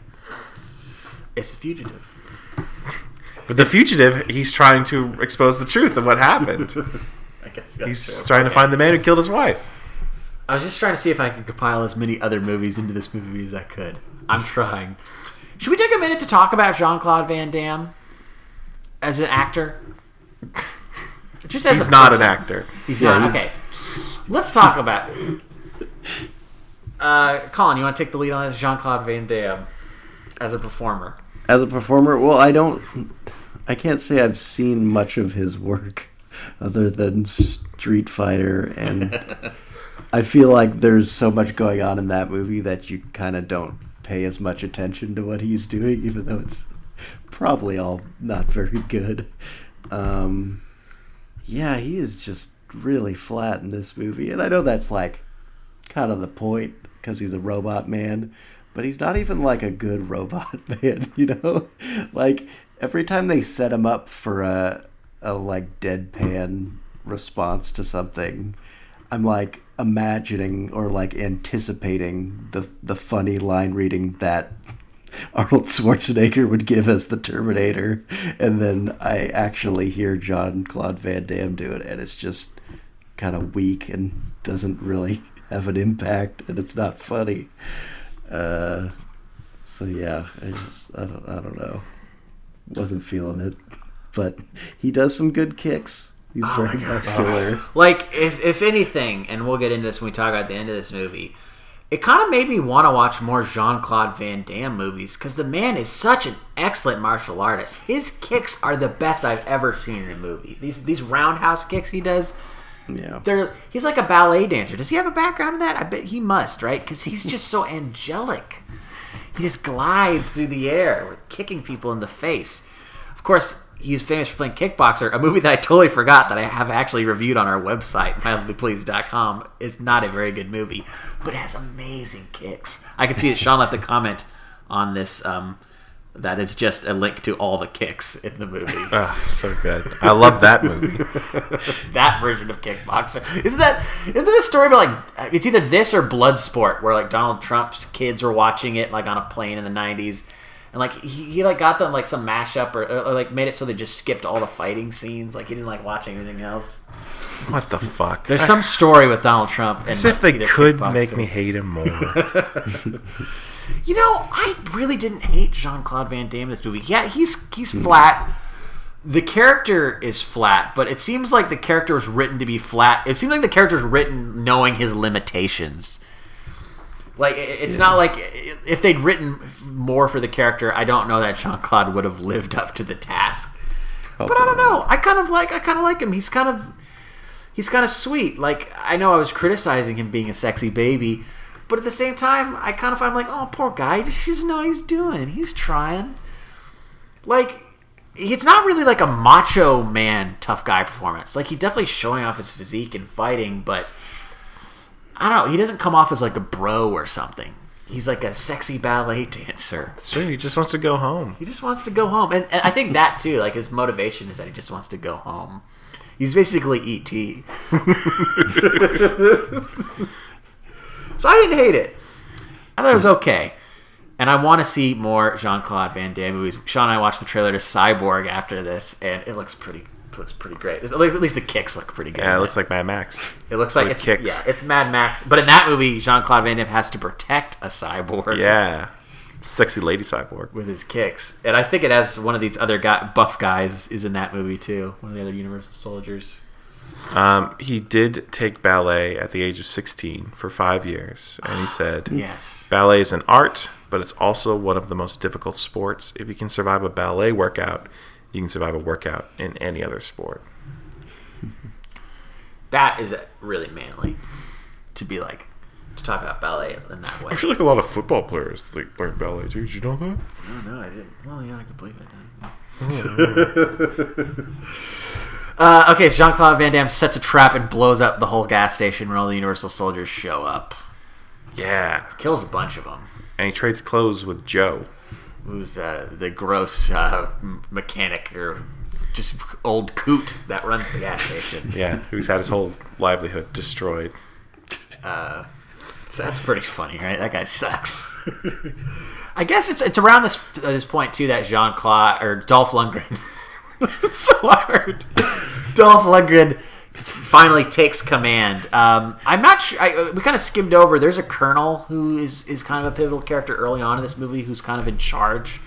It's fugitive. But the fugitive, he's trying to expose the truth of what happened. I guess He's trying to find the man who killed his wife. I was just trying to see if I could compile as many other movies into this movie as I could. I'm trying. Should we take a minute to talk about Jean Claude Van Damme as an actor? Just as He's a not an actor. He's Yeah, not. he's- Okay. Let's talk about. Uh, Colin, you want to take the lead on this? Jean Claude Van Damme as a performer. As a performer, well, I don't. I can't say I've seen much of his work other than Street Fighter, and I feel like there's so much going on in that movie that you kind of don't pay as much attention to what he's doing, even though it's probably all not very good. Um, yeah, he is just really flat in this movie, and I know that's like kind of the point because he's a robot man, but he's not even like a good robot man, you know? Like every time they set him up for a a like deadpan response to something, I'm like imagining or like anticipating the the funny line reading that Arnold Schwarzenegger would give as the Terminator, and then I actually hear John Claude Van Damme do it, and it's just kind of weak and doesn't really have an impact, and it's not funny. Uh, so yeah, I just I don't I don't know, wasn't feeling it, but he does some good kicks. He's very muscular. Like, if if anything, and we'll get into this when we talk about the end of this movie, it kind of made me want to watch more Jean Claude Van Damme movies because the man is such an excellent martial artist. His kicks are the best I've ever seen in a movie. These these roundhouse kicks he does. Yeah. They're, he's like a ballet dancer. Does he have a background in that? I bet he must, right? Because he's just so angelic. He just glides through the air with kicking people in the face. Of course, he's famous for playing Kickboxer, a movie that I totally forgot that I have actually reviewed on our website, mildlypleased.com. It's not a very good movie, but it has amazing kicks. I can see that Sean left a comment on this. Um, that is just a link to all the kicks in the movie. Ah, so good. I love that movie. that version of Kickboxer. Isn't that isn't there a story about like it's either this or Bloodsport where like Donald Trump's kids were watching it like on a plane in the nineties. And like he, he like got them like some mashup or, or, or like made it so they just skipped all the fighting scenes. Like he didn't like watch anything else. What the fuck? There's some story with Donald Trump and As if they could make me hate him more. You know, I really didn't hate Jean Claude Van Damme in this movie. Yeah, he's he's flat. The character is flat, but it seems like the character was written to be flat. It seems like the character was written knowing his limitations. Like it- it's not like if they'd written more for the character, I don't know that Jean Claude would have lived up to the task. But I don't know. I kind of like I kind of like him. He's kind of he's kind of sweet. Like I know I was criticizing him being a sexy baby, but at the same time, I kind of find like, oh, poor guy. He just doesn't know what he's doing. He's trying. Like it's not really like a macho man tough guy performance. Like he definitely showing off his physique and fighting, but I don't know. He doesn't come off as like a bro or something. He's like a sexy ballet dancer. It's true. He just wants to go home. He just wants to go home, and, and I think that too. Like his motivation is that he just wants to go home. He's basically ET. so I didn't hate it. I thought it was okay, and I want to see more Jean Claude Van Damme movies. Sean and I watched the trailer to Cyborg after this, and it looks pretty looks pretty great. At least at least the kicks look pretty good. Yeah, it looks like Mad Max. It looks like with it's kicks. yeah, it's Mad Max. But in that movie, Jean Claude Van Damme has to protect a cyborg. Yeah. Sexy lady cyborg. with his kicks, and I think it has one of these other guy, buff guys is in that movie too. One of the other Universal soldiers. Um, he did take ballet at the age of 16 for five years, and he said, Yes. ballet is an art, but it's also one of the most difficult sports. If you can survive a ballet workout, you can survive a workout in any other sport." That is really manly to be like to talk about ballet in that way. Actually, like a lot of football players like learn ballet too. Did you know that? No, no, I didn't. Well, yeah, I could believe it then. uh, okay, so Jean Claude Van Damme sets a trap and blows up the whole gas station when all the Universal soldiers show up. Yeah. Kills a bunch of them. And he trades clothes with Joe. Who's uh, the gross uh, mechanic or just old coot that runs the gas station? Yeah, who's had his whole livelihood destroyed. Uh, so that's pretty funny, right? That guy sucks. I guess it's it's around this uh, this point too that Jean Claude or Dolph Lundgren. it's so hard. Dolph Lundgren finally takes command. Um, I'm not sure. I, uh, we kind of skimmed over. There's a colonel who is is kind of a pivotal character early on in this movie, who's kind of in charge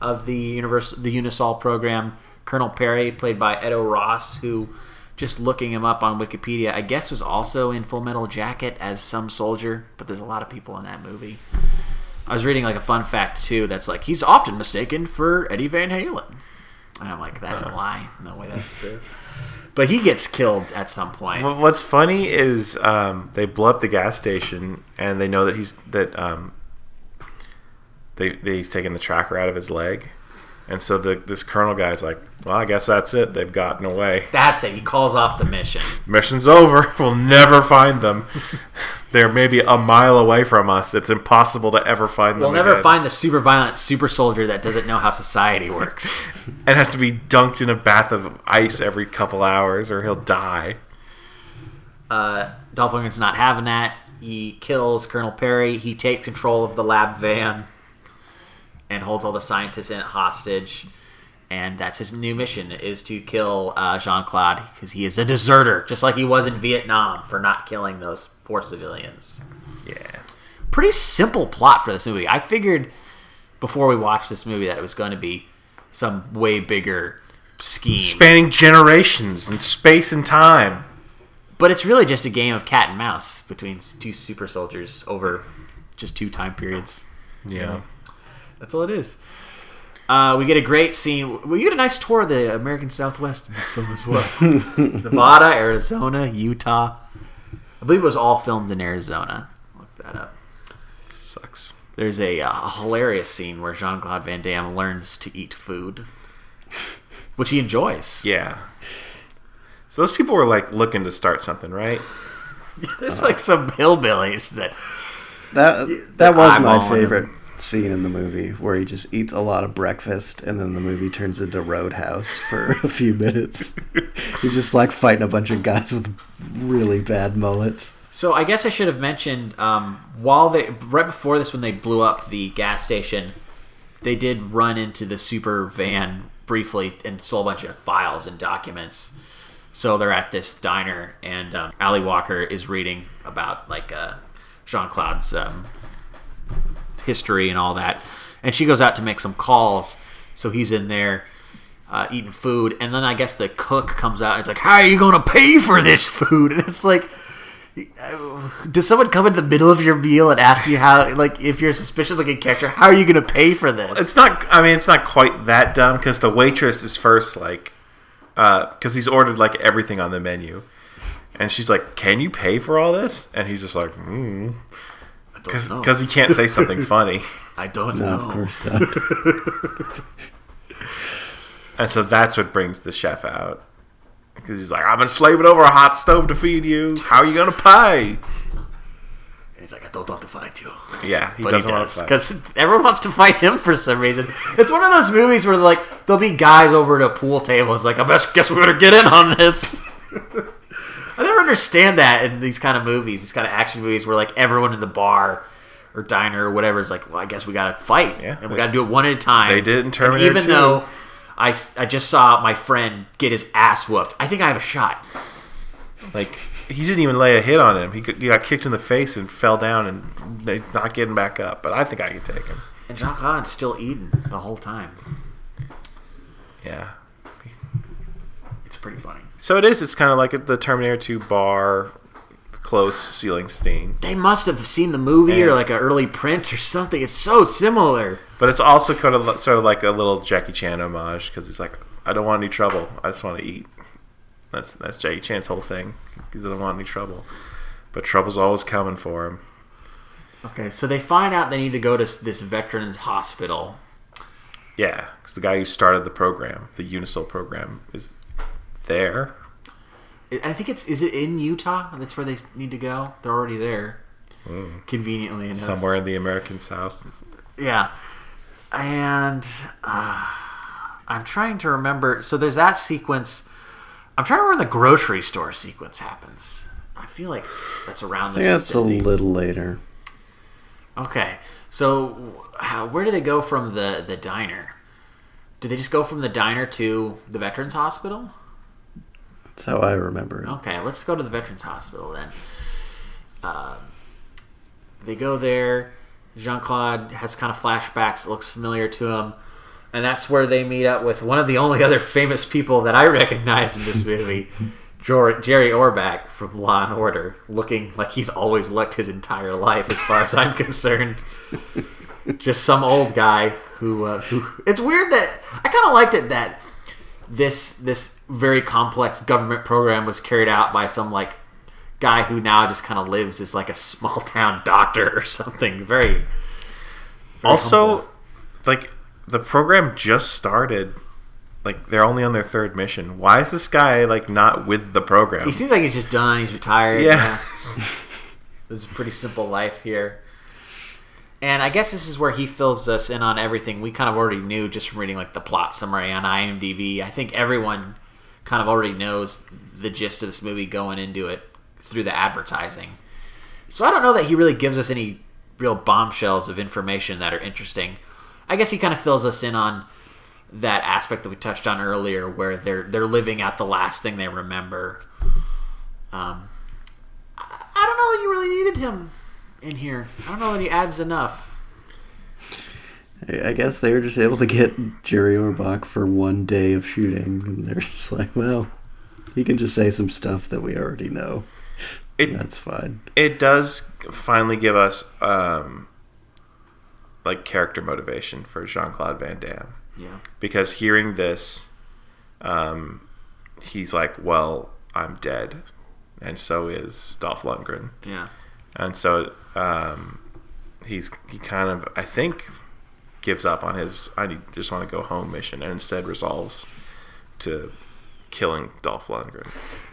of the universe, the Unisol program. Colonel Perry, played by Ed O'Ross, who just looking him up on Wikipedia, I guess was also in Full Metal Jacket as some soldier. But there's a lot of people in that movie. I was reading like a fun fact too. That's like he's often mistaken for Eddie Van Halen. And I'm like, that's a lie. No way, that's true. But he gets killed at some point. Well, what's funny is um, they blow up the gas station, and they know that he's that um, they, he's taking the tracker out of his leg, and so the this colonel guy's like, "Well, I guess that's it. They've gotten away. That's it. He calls off the mission. Mission's over. We'll never find them. They're maybe a mile away from us. It's impossible to ever find them. We'll never again. find the super violent super soldier that doesn't know how society works. and has to be dunked in a bath of ice every couple hours, or he'll die. Uh, Dolph Lundgren's not having that. He kills Colonel Perry. He takes control of the lab van and holds all the scientists in it hostage. And that's his new mission: is to kill uh, Jean Claude because he is a deserter, just like he was in Vietnam for not killing those poor civilians. Yeah. Pretty simple plot for this movie. I figured before we watched this movie that it was going to be some way bigger scheme. Spanning generations and space and time. But it's really just a game of cat and mouse between two super soldiers over just two time periods. Yeah. That's all it is. Uh, we get a great scene. We get a nice tour of the American Southwest in this film as well. Nevada, Arizona, Utah. I believe it was all filmed in Arizona. Look that up. Sucks. There's a, uh, hilarious scene where Jean Claude Van Damme learns to eat food, which he enjoys. Yeah. So those people were like looking to start something, right? There's like some hillbillies that That that was I'm my on him. favorite scene in the movie, where he just eats a lot of breakfast, and then the movie turns into Roadhouse for a few minutes. He's just like fighting a bunch of guys with really bad mullets. So I guess I should have mentioned um, while they right before this when they blew up the gas station, they did run into the super van briefly and stole a bunch of files and documents. So they're at this diner and um, Ally Walker is reading about like uh, Jean Claude's um, history and all that, and she goes out to make some calls. So he's in there. Uh, eating food, and then I guess the cook comes out and it's like, "How are you going to pay for this food?" And it's like, does someone come in the middle of your meal and ask you how, like, if you're suspicious looking character, how are you going to pay for this? It's not. I mean, it's not quite that dumb because the waitress is first like, because he's ordered like everything on the menu, and she's like, "Can you pay for all this?" And he's just like, "Hmm," don't because he can't say something funny, I don't No, know. of course not. and so that's what brings the chef out. Because he's like, I've been slaving over a hot stove to feed you. How are you gonna pay? And he's like, I don't want to fight you. Yeah, he but doesn't he want does to fight. because everyone wants to fight him for some reason. It's one of those movies where like there'll be guys over at a pool table. It's like I best guess we better get in on this. I never understand that in these kind of movies, these kind of action movies where like everyone in the bar or diner or whatever is like, well, I guess we gotta fight, Yeah, and we gotta do it one at a time. they did in And Terminator even 2. though I I just saw my friend get his ass whooped, I think I have a shot. Like he didn't even lay a hit on him. He, got- he got kicked in the face and fell down, and he's not getting back up. But I think I can take him. And Jean Claude's still eating the whole time. Yeah. It's pretty funny. So it is. It's kind of like the Terminator 2 bar, close ceiling stain. They must have seen the movie or like an early print or something. It's so similar. But it's also kind of sort of like a little Jackie Chan homage because he's like, I don't want any trouble. I just want to eat. That's that's Jackie Chan's whole thing. He doesn't want any trouble, but trouble's always coming for him. Okay, so they find out they need to go to this veterans hospital. Yeah, because the guy who started the program, the Unisol program, is there. I I think it's is it in Utah? That's where they need to go. They're already there. Conveniently enough. somewhere in the American South. Yeah. And uh, I'm trying to remember. So there's that sequence. I'm trying to remember when the grocery store sequence happens. I feel like that's around I this. think that's a little later. Okay, so how, where do they go from the the diner? Do they just go from the diner to the veterans hospital? That's how I remember it. Okay, let's go to the Veterans Hospital then. Um, they go there. Jean Claude has kind of flashbacks. It looks familiar to him. And that's where they meet up with one of the only other famous people that I recognize in this movie, Jerry Orbach from Law and Order, looking like he's always looked his entire life, as far as I'm concerned. Just some old guy who, uh, who. It's weird that I kind of liked it that this this very complex government program was carried out by some like guy who now just kind of lives as like a small town doctor or something. Very. very Also, humble. like the program just started. Like they're only on their third mission. Why is this guy like not with the program? he seems like he's just done. He's retired. Yeah. This is a pretty simple life here. And I guess this is where he fills us in on everything we kind of already knew just from reading like the plot summary on IMDb. I think everyone kind of already knows the gist of this movie going into it through the advertising. So I don't know that he really gives us any real bombshells of information that are interesting. I guess he kind of fills us in on that aspect that we touched on earlier, where they're they're living out the last thing they remember. Um, I, don't know you really needed him in here. I don't know that he adds enough. I I guess they were just able to get Jerry Orbach for one day of shooting, and they're just like, well, he can just say some stuff that we already know. It- That's fine. it does finally give us um, like character motivation for Jean Claude Van Damme Yeah. because hearing this, um, he's like, "Well, I'm dead," and so is Dolph Lundgren, Yeah. and so um, he's he kind of I think gives up on his I need- just want to go home mission and instead resolves to killing Dolph Lundgren.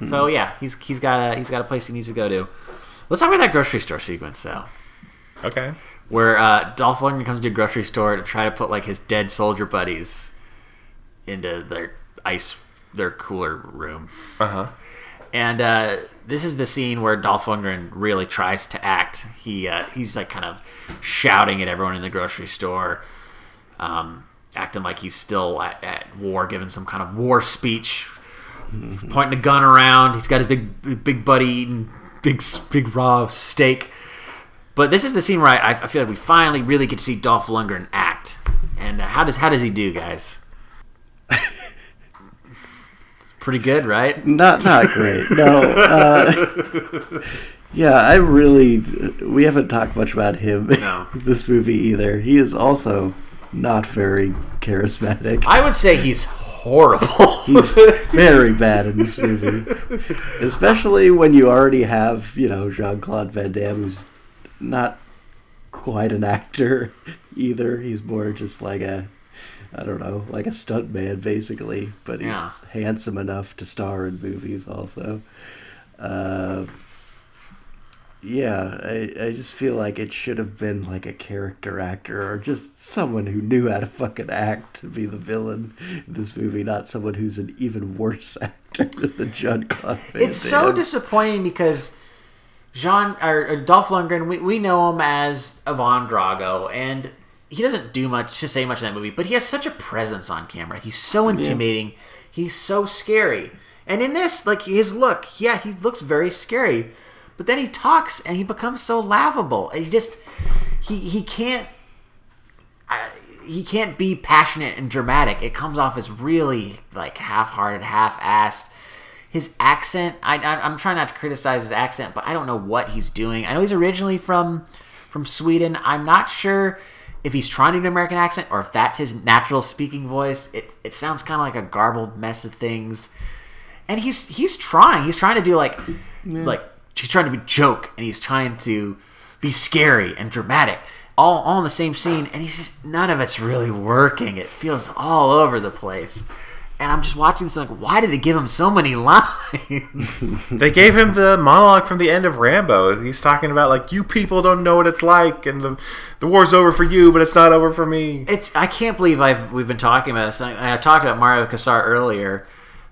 So yeah, he's he's got a he's got a place he needs to go to. Let's talk about that grocery store sequence though, Okay. where uh, Dolph Lundgren comes to a grocery store to try to put like his dead soldier buddies into their ice their cooler room. Uh huh. And uh, this is the scene where Dolph Lundgren really tries to act. He uh, he's like kind of shouting at everyone in the grocery store, um, acting like he's still at, at war, giving some kind of war speech, pointing a gun around. He's got his big big buddy eating big big raw steak. But this is the scene where I, I feel like we finally really get to see Dolph Lundgren act. And uh, how does how does he do, guys? Pretty good, right? Not not great. No. Uh, yeah, I really. We haven't talked much about him No. in this movie either. He is also not very charismatic. I would say he's horrible. He's very bad in this movie, especially when you already have you know Jean Claude Van Damme, who's not quite an actor either. He's more just like a I don't know, like a stuntman basically, but he's Yeah. handsome enough to star in movies also. Uh, yeah, I, I just feel like it should have been like a character actor or just someone who knew how to fucking act to be the villain in this movie, not someone who's an even worse actor than Jean Claude Van it's so disappointing because Jean or, or Dolph Lundgren, we, we know him as Ivan Drago, and he doesn't do much to say much in that movie, but he has such a presence on camera. He's so intimidating. He's so scary. And in this, like his look, yeah, he looks very scary. But then he talks and he becomes so laughable. He just he he can't I, he can't be passionate and dramatic. It comes off as really like half-hearted, half-assed. His accent, I, I, I'm trying not to criticize his accent, but I don't know what he's doing. I know he's originally from from Sweden. I'm not sure if he's trying to do an American accent or if that's his natural speaking voice. It it sounds kind of like a garbled mess of things. And he's he's trying. He's trying to do like like he's trying to be joke and he's trying to be scary and dramatic all, all in the same scene and he's just none of it's really working it feels all over the place and i'm just watching this like why did they give him so many lines They gave him the monologue from the end of Rambo. He's talking about like you people don't know what it's like, and the the war's over for you, but it's not over for me. it's i can't believe i've we've been talking about this i, I talked about mario Kassar earlier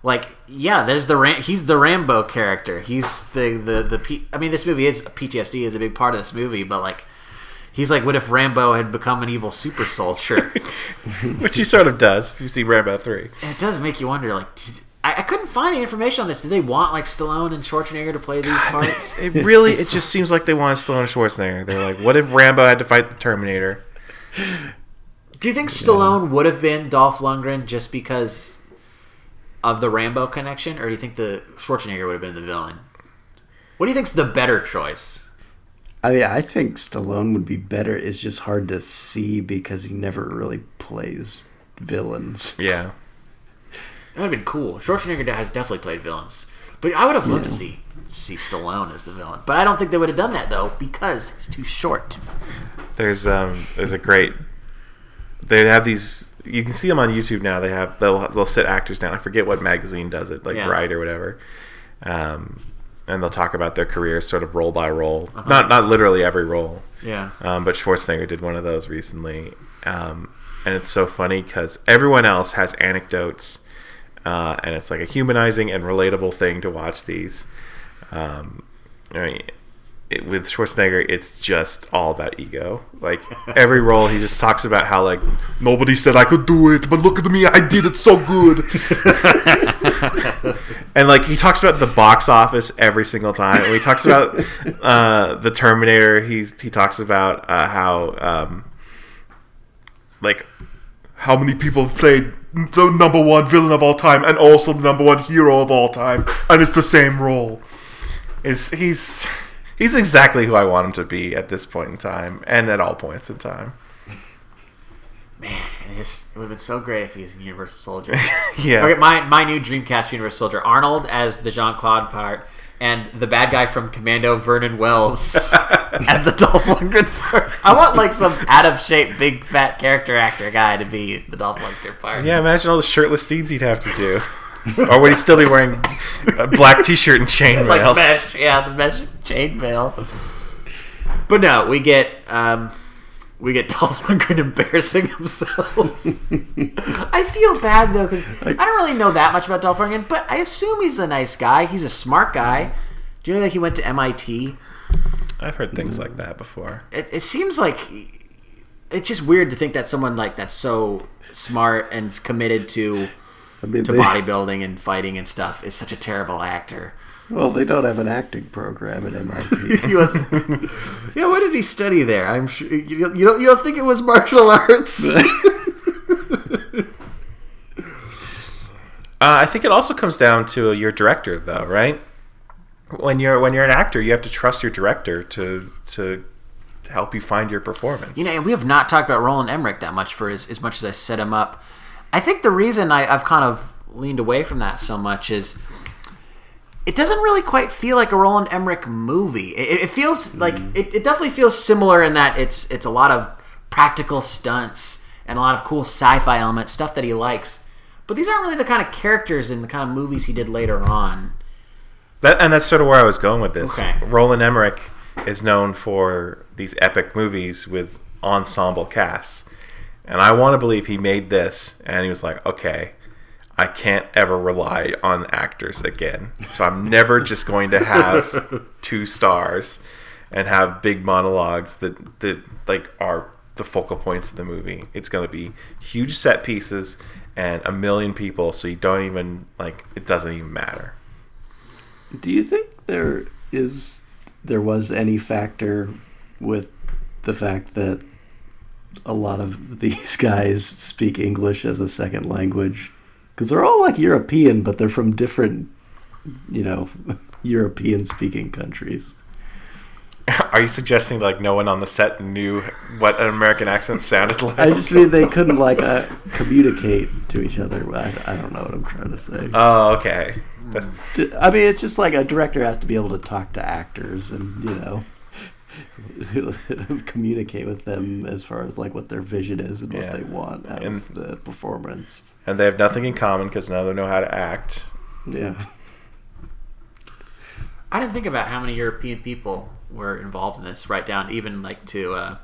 like yeah there's the Ram- he's the rambo character he's the the the P- i mean this movie is ptsd is a big part of this movie but like he's like what if rambo had become an evil super soldier Which he sort of does. If you see Rambo three, And it does make you wonder like did, I, I couldn't find any information on this. Did they want like Stallone and Schwarzenegger to play these parts? It really, it just seems like they want Stallone and Schwarzenegger. They're like, what if Rambo had to fight the Terminator? Do you think Stallone would have been Dolph Lundgren just because of the Rambo connection, or do you think the Schwarzenegger would have been the villain? What do you think's the better choice? I mean, I think Stallone would be better. It's just hard to see because he never really plays villains. Yeah. That would have been cool. Schwarzenegger has definitely played villains, but I would have loved to see see Stallone as the villain. But I don't think they would have done that though because he's too short. There's um there's a great they have these you can see them on YouTube now. They have they'll they'll sit actors down. I forget what magazine does it, like Yeah. Or whatever. Um and they'll talk about their careers sort of role by role. Not not literally every role. Yeah. Um, but Schwarzenegger did one of those recently. Um, and it's so funny because everyone else has anecdotes, uh, and it's like a humanizing and relatable thing to watch these. Um, I mean, it, with Schwarzenegger, it's just all about ego. Like every role, he just talks about how like nobody said I could do it, but look at me, I did it so good. and like he talks about the box office every single time. He talks about uh, the Terminator, he's he talks about uh, how um, like how many people played the number one villain of all time and also the number one hero of all time, and it's the same role. Is he's he's exactly who I want him to be at this point in time, and at all points in time. Man, it, just, it would have been so great if he was a Universal Soldier. Yeah. Okay, my my new Dreamcast Universal Soldier: Arnold as the Jean Claude part, and the bad guy from Commando, Vernon Wells, as the Dolph Lundgren part. I want like some out of shape, big fat character actor guy to be the Dolph Lundgren part. Yeah, imagine all the shirtless scenes he'd have to do. or would he still be wearing a black t-shirt and chainmail? like mesh, yeah, the mesh chainmail. But no, we get um, we get Dolph Lundgren embarrassing himself. I feel bad though because I don't really know that much about Dolph Lundgren, but I assume he's a nice guy. He's a smart guy. Do you know that he went to MIT? I've heard things like that before. It, it seems like it's just weird to think that someone like that's so smart and is committed to I mean, to they- bodybuilding and fighting and stuff is such a terrible actor. Well, they don't have an acting program at MIT. he wasn't. yeah, what did he study there? I'm sure you don't. You don't, you don't think it was martial arts? Uh, I think it also comes down to your director, though, right? When you're when you're an actor, you have to trust your director to to help you find your performance. you know, we have not talked about Roland Emmerich that much for as, as much as I set him up. I think the reason I, I've kind of leaned away from that so much is it doesn't really quite feel like a Roland Emmerich movie. It, it feels like mm-hmm. it, it definitely feels similar in that it's it's a lot of practical stunts and a lot of cool sci-fi elements, stuff that he likes. But these aren't really the kind of characters in the kind of movies he did later on. That, and that's sort of where I was going with this. Okay. Roland Emmerich is known for these epic movies with ensemble casts. And I want to believe he made this and he was like, okay, I can't ever rely on actors again. So I'm never just going to have two stars and have big monologues that, that like are the focal points of the movie. It's going to be huge set pieces and a million people so you don't even like it doesn't even matter. Do you think there is there was any factor with the fact that a lot of these guys speak English as a second language? Because they're all like European, but they're from different, you know, European speaking countries. Are you suggesting like no one on the set knew what an American accent sounded like? I just mean they couldn't like uh, communicate to each other. I, I don't know what I'm trying to say. Oh, okay. I mean, it's just like a director has to be able to talk to actors and you know communicate with them as far as like what their vision is and what they want out And- of the performance. and they have nothing in common because none of them know how to act. Yeah. I didn't think about how many European people were involved in this, right down even like to uh,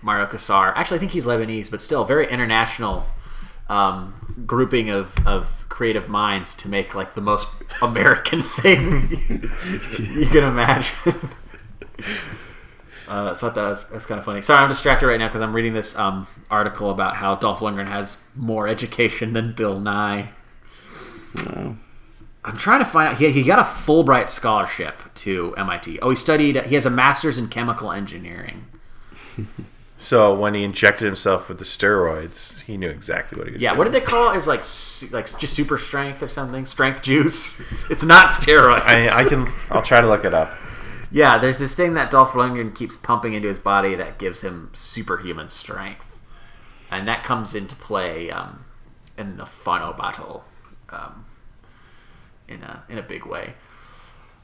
Mario Kassar. Actually, I think he's Lebanese, but still very international um, grouping of, of creative minds to make like the most American thing you can imagine. Uh, so I thought that was, was kind of funny. Sorry, I'm distracted right now because I'm reading this um, article about how Dolph Lundgren has more education than Bill Nye. Wow. I'm trying to find out. He, he got a Fulbright scholarship to MIT. Oh, he studied. He has a master's in chemical engineering. So when he injected himself with the steroids, he knew exactly what he was Yeah, doing. what did they call it? Is like su- like just super strength or something? Strength juice. It's not steroids. I, I can. I'll try to look it up. Yeah, there's this thing that Dolph Lundgren keeps pumping into his body that gives him superhuman strength, and that comes into play um, in the final battle um, in a in a big way.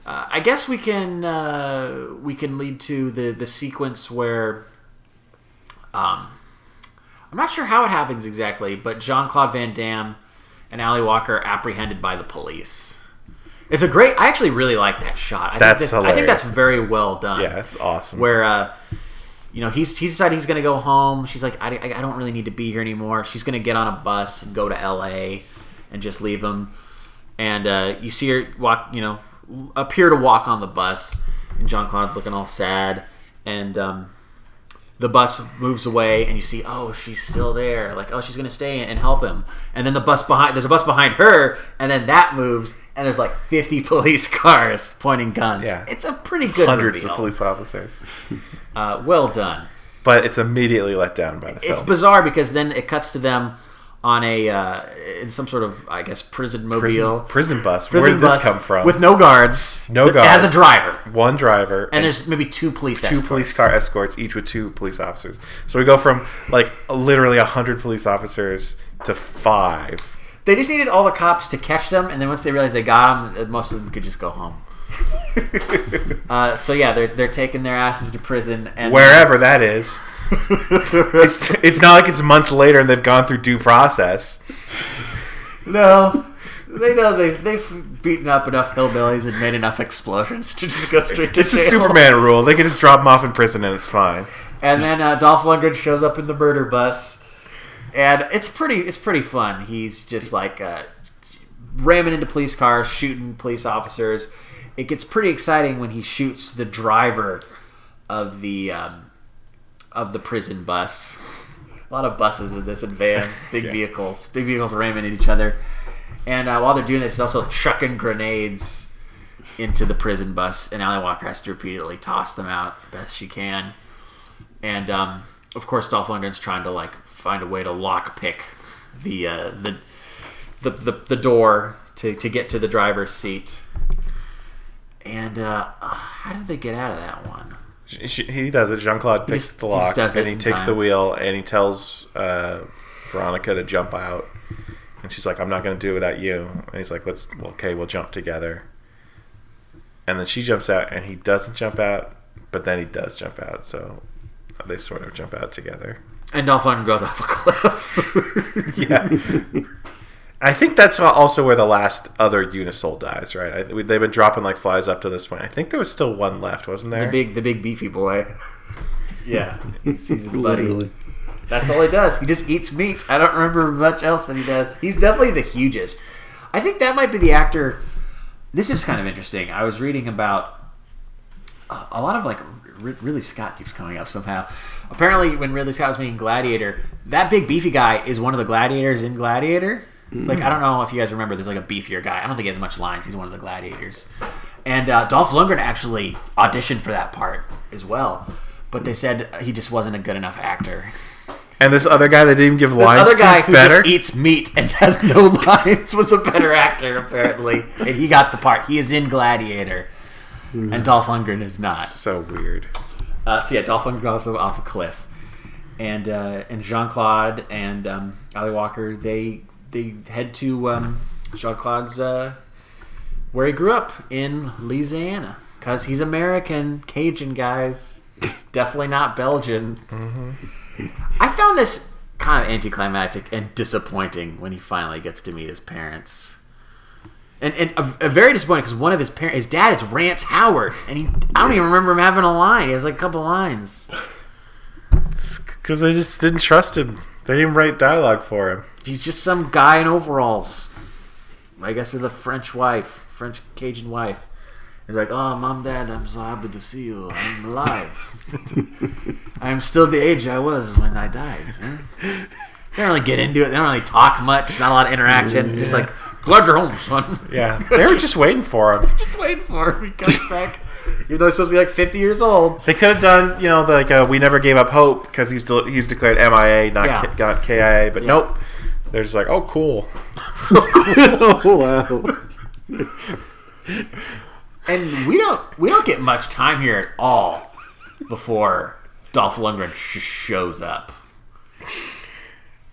Uh, I guess we can uh, we can lead to the the sequence where um, I'm not sure how it happens exactly, but Jean Claude Van Damme and Ally Walker apprehended by the police. It's a great. I actually really like that shot. I That's think this, I think that's very well done. Yeah, it's awesome. Where uh, you know he's he's decided he's gonna go home. She's like, I, I I don't really need to be here anymore. She's gonna get on a bus and go to L.A. and just leave him. And uh, you see her walk, you know, appear to walk on the bus, and Jean Claude's looking all sad, and um, the bus moves away, and you see, oh, she's still there. Like, oh, she's gonna stay and help him. And then the bus behind, there's a bus behind her, and then that moves, and there's like 50 police cars pointing guns. Yeah. it's a pretty good Hundreds reveal. of police officers, Uh, well done. but it's immediately let down by the It's film. bizarre because then it cuts to them on a uh, in some sort of I guess prison mobile prison, prison bus. Prison Where did this bus come from? with no guards no guards. has a driver One driver. and there's maybe two police two escorts. police car escorts, each with two police officers. So we go from like literally hundred police officers to five. They just needed all the cops to catch them, and then once they realized they got them, most of them could just go home. uh, so yeah, they're they're taking their asses to prison and Wherever that is. It's, it's not like it's months later and they've gone through due process. no. They know they've, they've beaten up enough hillbillies and made enough explosions to just go straight to jail. It's the. Superman rule. They can just drop them off in prison and it's fine. And then uh, Dolph Lundgren shows up in the murder bus, and it's pretty it's pretty fun. He's just like uh, ramming into police cars, shooting police officers. It gets pretty exciting when he shoots the driver of the um, of the prison bus. A lot of buses in this and vans, big Yeah. vehicles, big vehicles ramming at each other. And uh, while they're doing this, he's also chucking grenades into the prison bus, and Ally Walker has to repeatedly toss them out best she can. And um, of course, Dolph Lundgren's trying to like find a way to lock pick the uh, the, the the the door to to get to the driver's seat. And uh, how did they get out of that one? She- He does it. Jean Claude picks just- the lock and he takes time. the wheel and he tells uh, Veronica to jump out. And she's like, "I'm not going to do it without you." And he's like, "Let's well, okay, we'll jump together." And then she jumps out and he doesn't jump out, but then he does jump out. So they sort of jump out together. And Dolph Lundgren goes off a cliff. Yeah. I think that's also where the last other Unisol dies, right? I, we- they've been dropping like flies up to this point. I think there was still one left, wasn't there? the big the big beefy boy. Yeah, he sees his buddy. Literally. That's all he does. He just eats meat. I don't remember much else that he does. He's definitely the hugest. I think that might be the actor. This is kind of interesting. I was reading about a a lot of like R- Ridley Scott keeps coming up somehow. Apparently, when Ridley Scott was making Gladiator, that big beefy guy is one of the gladiators in Gladiator. Like I don't know if you guys remember, there's like a beefier guy. I don't think he has much lines. He's one of the gladiators. And uh, Dolph Lundgren actually auditioned for that part as well, but they said he just wasn't a good enough actor. And this other guy that didn't even give The lines other guy who better. just eats meat and has no lines was a better actor apparently, and he got the part. He is in Gladiator, and Dolph Lundgren is not. so weird. Uh, so yeah, Dolph Lundgren goes off a cliff, and uh, and Jean Claude and um, Ally Walker they they head to um, Jean Claude's uh, where he grew up in Louisiana because he's American Cajun guys, definitely not Belgian. I found this kind of anticlimactic and disappointing when he finally gets to meet his parents. And, and a, a very disappointing because one of his parents, his dad is Rance Howard, and he I don't even remember him having a line. He has like a couple lines. Because they just didn't trust him. They didn't write dialogue for him. He's just some guy in overalls, I guess with a French wife, French Cajun wife. He's like, "Oh, mom, dad, I'm so happy to see you. I'm alive. I'm still the age I was when I died." huh?" They don't really get into it. They don't really talk much. Not a lot of interaction. Just like, Glad you're home, son. Yeah, they were just waiting for him. just waiting for him. He comes back. Even though he's supposed to be like 50 years old. They could have done, you know, the, like uh, we never gave up hope because he's still he's declared MIA, not Yeah. K, not KIA. But nope, they're just like, oh, cool. oh wow. And we don't we don't get much time here at all before Dolph Lundgren sh- shows up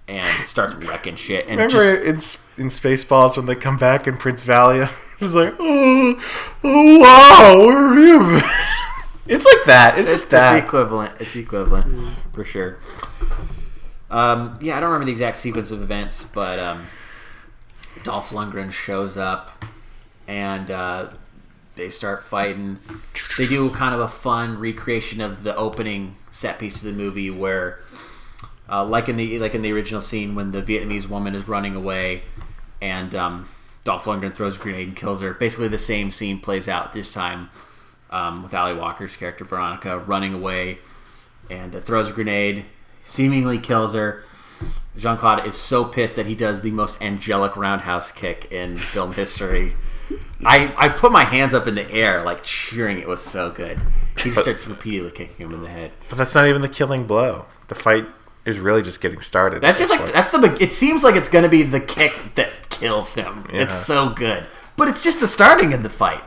and starts wrecking shit. And Remember just, in in Spaceballs when they come back and Prince Valium was like, oh, oh wow, where are you? it's like that. It's, it's just that. It's equivalent. It's equivalent for sure. Um, yeah, I don't remember the exact sequence of events, but um, Dolph Lundgren shows up and uh, they start fighting. They do kind of a fun recreation of the opening set piece of the movie, where, uh, like in the like in the original scene when the Vietnamese woman is running away, and um, Dolph Lundgren throws a grenade and kills her. Basically, the same scene plays out this time um, with Ally Walker's character Veronica running away and uh, throws a grenade, seemingly kills her. Jean Claude is so pissed that he does the most angelic roundhouse kick in film history. I, I put my hands up in the air, like cheering. It was so good. He just starts repeatedly kicking him in the head. But that's not even the killing blow. The fight is really just getting started. That's just like point. that's the. It seems like it's going to be the kick that kills him. Yeah. It's so good, but it's just the starting of the fight.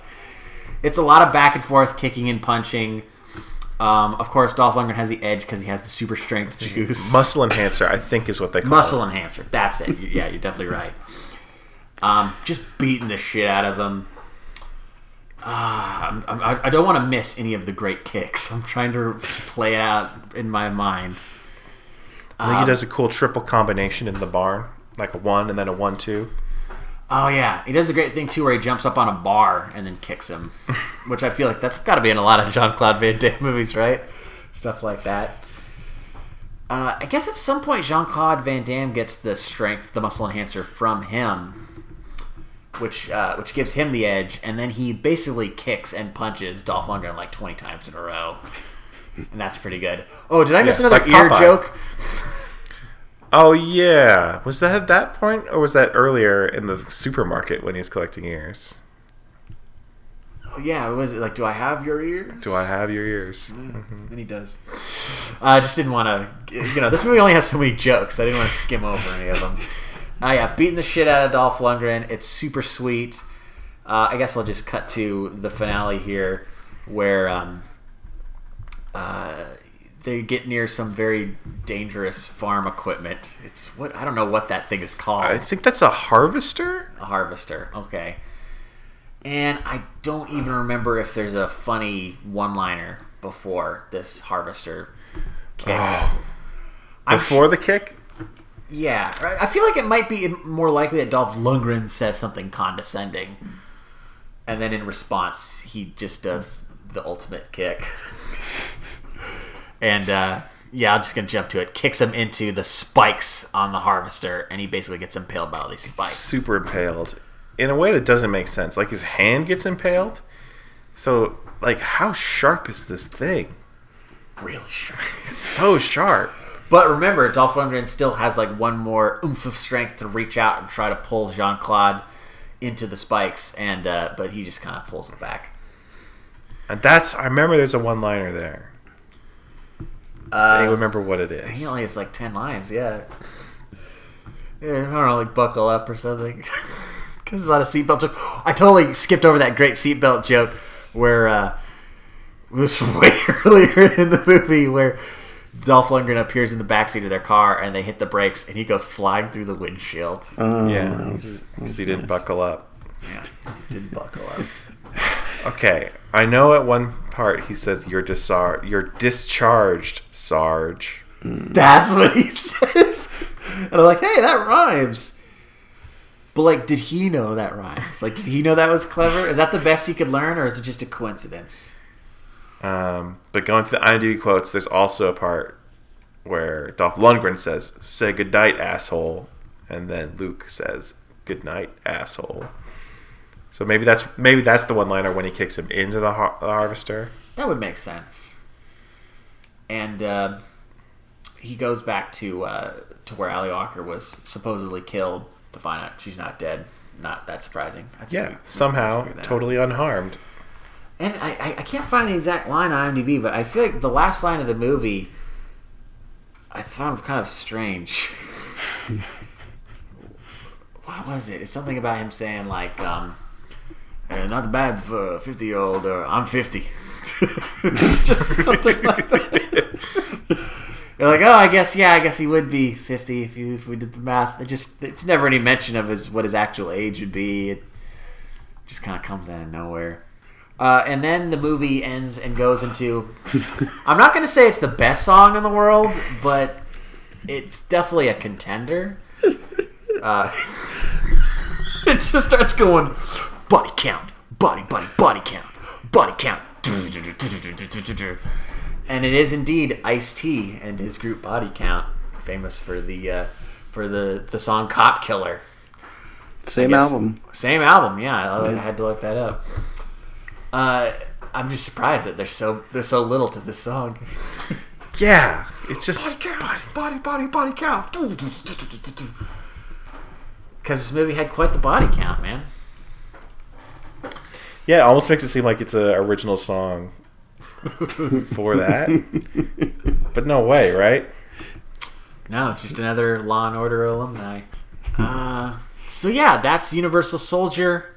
It's a lot of back and forth, kicking and punching. Um, of course, Dolph Lundgren has the edge because he has the super strength juice. muscle enhancer, I think, is what they call Muscle it. Muscle enhancer. That's it. Yeah, you're definitely right. Um, just beating the shit out of him. I'm, I'm, I- I don't want to miss any of the great kicks. I'm trying to play it out in my mind. I think Um, he does a cool triple combination in the barn, like a one and then a one-two. Oh yeah, he does a great thing too, where he jumps up on a bar and then kicks him, which I feel like that's got to be in a lot of Jean Claude Van Damme movies, right? Stuff like that. Uh, I guess at some point Jean Claude Van Damme gets the strength, the muscle enhancer from him, which uh, which gives him the edge, and then he basically kicks and punches Dolph Lundgren like twenty times in a row, and that's pretty good. Oh, did I miss Yeah, another like ear Popeye. joke? Oh yeah, was that at that point, or was that earlier in the supermarket when he's collecting ears? Oh, yeah, was it like, do I have your ear? Do I have your ears? And he does. I just didn't want to, you know, this movie only has so many jokes. I didn't want to skim over any of them. Uh, yeah, beating the shit out of Dolph Lundgren. It's super sweet. Uh, I guess I'll just cut to the finale here, where um, uh, they get near some very dangerous farm equipment. It's what I don't know what that thing is called. I think that's a harvester. A harvester. Okay. And I don't even remember if there's a funny one-liner before this harvester kick. Oh. Before the kick, Yeah, I I feel like it might be more likely that Dolph Lundgren says something condescending, and then in response he just does the ultimate kick. and uh, yeah, I'm just gonna jump to it. Kicks him into the spikes on the harvester, and he basically gets impaled by all these spikes. super impaled in a way that doesn't make sense. Like his hand gets impaled. So, like, how sharp is this thing? Really sharp. It's so sharp. But remember, Dolph Lundgren still has like one more oomph of strength to reach out and try to pull Jean Claude into the spikes, and uh, but he just kind of pulls it back. And that's I remember there's a one liner there. Uh, Say remember what it is. He only has like ten lines. Yeah. Yeah, I don't know, like buckle up or something. Because there's a lot of seatbelt jokes. I totally skipped over that great seatbelt joke where uh, it was way earlier in the movie where Dolph Lundgren appears in the backseat of their car and they hit the brakes and he goes flying through the windshield. Oh, yeah, because he didn't nice. buckle up. Yeah, didn't buckle up. Okay, I know at one part he says you're disar- you're discharged, Sarge. That's what he says. And I'm like, hey, that rhymes. But like, did he know that rhymes? Like, did he know that was clever? Is that the best he could learn, or is it just a coincidence? Um, but going through the IMDb quotes, there's also a part where Dolph Lundgren says, "Say good night, asshole," and then Luc says, "Good night, asshole." So maybe that's maybe that's the one liner when he kicks him into the, har- the harvester. That would make sense. And uh, he goes back to uh, to where Ally Walker was supposedly killed to find out she's not dead. not that surprising. I think Yeah, we somehow figured that out. totally unharmed. And I, I, I can't find the exact line on IMDb, but I feel like the last line of the movie I found kind of strange. what was it? It's something about him saying like, um, "Uh, "Not bad for a fifty-year-old." Or I'm fifty. it's just something like that. You're like, oh, I guess, yeah, I guess he would be fifty if you if we did the math. It just it's never any mention of his what his actual age would be. It just kind of comes out of nowhere. Uh, and then the movie ends and goes into. I'm not going to say it's the best song in the world, but it's definitely a contender. Uh, it just starts going body count, body, body, body count, body count. And it is indeed Ice T and his group Body Count, famous for the uh, for the the song "Cop Killer." Same album. Same album, yeah. I, I had to look that up. Uh, I'm just surprised that there's so there's so little to this song. Yeah, it's just body count, body, body, body count. Because this movie had quite the body count, man. Yeah, it almost makes it seem like it's an original song for that. but no way, right? No, it's just another Law and Order alumni. Uh, so yeah, that's Universal Soldier.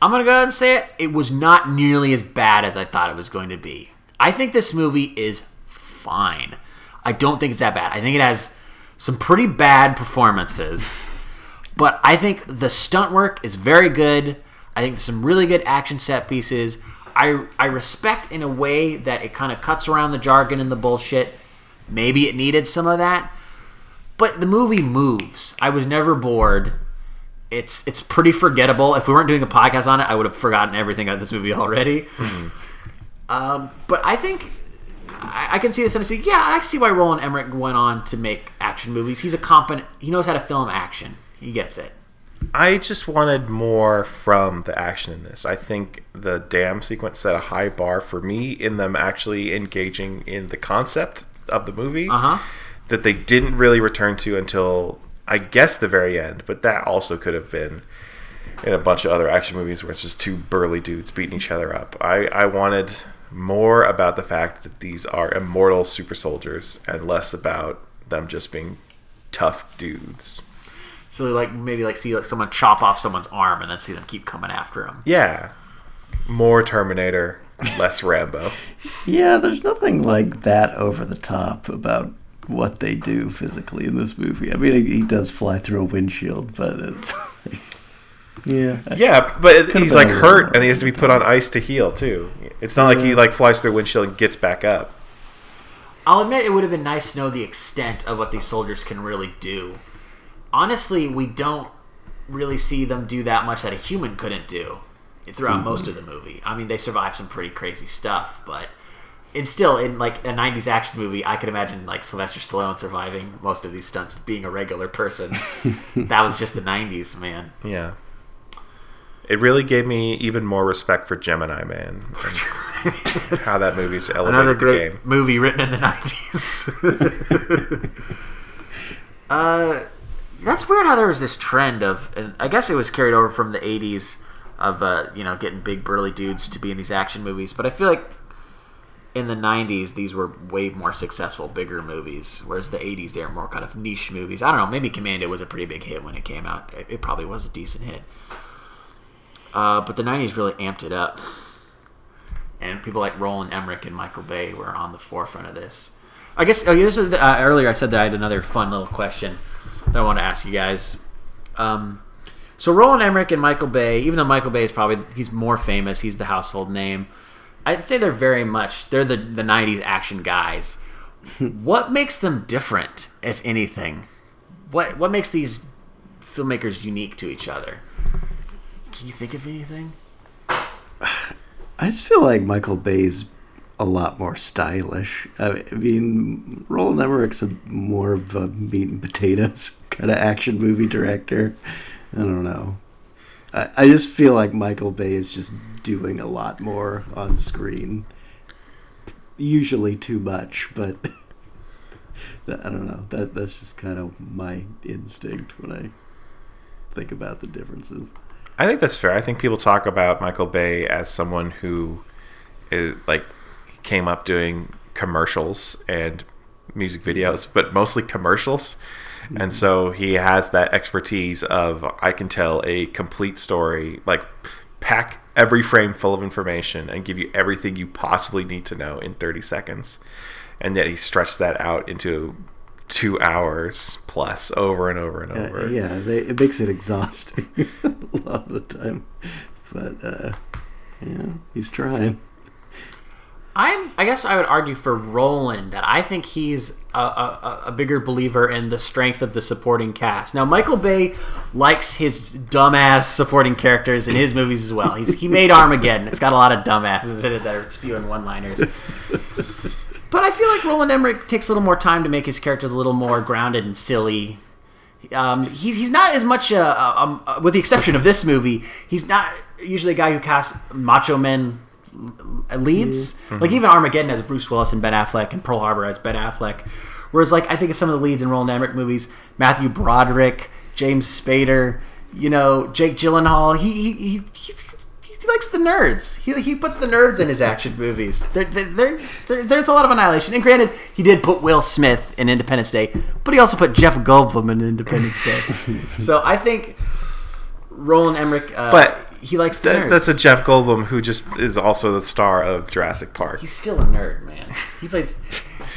I'm gonna go ahead and say it. It was not nearly as bad as I thought it was going to be. I think this movie is fine. I don't think it's that bad. I think it has some pretty bad performances, but I think the stunt work is very good. I think there's some really good action set pieces. I I respect in a way that it kind of cuts around the jargon and the bullshit. Maybe it needed some of that, but the movie moves. I was never bored. It's it's pretty forgettable. If we weren't doing a podcast on it, I would have forgotten everything about this movie already. Um, but I think I, I can see this and I say, yeah, I see why Roland Emmerich went on to make action movies. He's a competent. He knows how to film action. He gets it. I just wanted more from the action in this. I think the dam sequence set a high bar for me in them actually engaging in the concept of the movie Uh huh. that they didn't really return to until I guess the very end. But that also could have been in a bunch of other action movies where it's just two burly dudes beating each other up. I, I wanted more about the fact that these are immortal super soldiers and less about them just being tough dudes. So like maybe like see like someone chop off someone's arm and then see them keep coming after him. Yeah. More Terminator, less Rambo. Yeah, there's nothing like that over the top about what they do physically in this movie. I mean, he does fly through a windshield, but it's yeah, Yeah, but it- Could've he's like hurt and he has to be put on ice to heal too. It's not like he like flies through a windshield and gets back up. I'll admit it would have been nice to know the extent of what these soldiers can really do. Honestly, we don't really see them do that much that a human couldn't do throughout most of the movie. I mean, they survive some pretty crazy stuff, but it's still in like a '90s action movie. I could imagine like Sylvester Stallone surviving most of these stunts, being a regular person. that was just the '90s, man. Yeah. It really gave me even more respect for Gemini Man and how that movie's elevated Another the great game. movie written in the '90s. uh, that's weird how there was this trend of, and I guess it was carried over from the '80s of uh, you know getting big burly dudes to be in these action movies. But I feel like in the '90s these were way more successful, bigger movies, whereas the '80s they were more kind of niche movies. I don't know. Maybe Commando was a pretty big hit when it came out. It, it probably was a decent hit. Uh, but the '90s really amped it up and people like Roland Emmerich and Michael Bay were on the forefront of this. I guess oh, this is, uh, earlier I said that I had another fun little question that I want to ask you guys. Um, so Roland Emmerich and Michael Bay, even though Michael Bay is probably he's more famous, he's the household name. I'd say they're very much they're the the '90s action guys. what makes them different, if anything? What what makes these filmmakers unique to each other? Can you think of anything? I just feel like Michael Bay's a lot more stylish. I mean, Roland Emmerich's a more of a meat and potatoes kind of action movie director. I don't know. I, I just feel like Michael Bay is just doing a lot more on screen. Usually too much, but that, I don't know. That that's just kind of my instinct when I think about the differences. I think that's fair. I think people talk about Michael Bay as someone who is like came up doing commercials and music videos, but mostly commercials. And so he has that expertise of I can tell a complete story, like pack every frame full of information and give you everything you possibly need to know in 30 seconds. And yet he stretched that out into two hours plus over and over and Uh, over. yeah, it it makes it exhausting a lot of the time. But uh, yeah, he's trying. I'm. I guess I would argue for Roland that I think he's a, a, a bigger believer in the strength of the supporting cast. Now, Michael Bay likes his dumbass supporting characters in his movies as well. He's he made Armageddon. It's got a lot of dumbasses in it that are spewing one-liners. But I feel like Roland Emmerich takes a little more time to make his characters a little more grounded and silly. Um, he, he's not as much, a, a, uh, with the exception of this movie, he's not usually a guy who casts macho men leads. Mm-hmm. Like even Armageddon has Bruce Willis and Ben Affleck, and Pearl Harbor has Ben Affleck. Whereas, like I think of some of the leads in Roland Emmerich movies, Matthew Broderick, James Spader, you know, Jake Gyllenhaal. He he he, he, he likes the nerds. He, he puts the nerds in his action movies. There there there there's a lot of annihilation. And granted, he did put Will Smith in Independence Day, but he also put Jeff Goldblum in Independence Day. so I think Roland Emmerich, uh, But he likes the That, nerds. that's a Jeff Goldblum who just is also the star of Jurassic Park. He's still a nerd, man. He plays.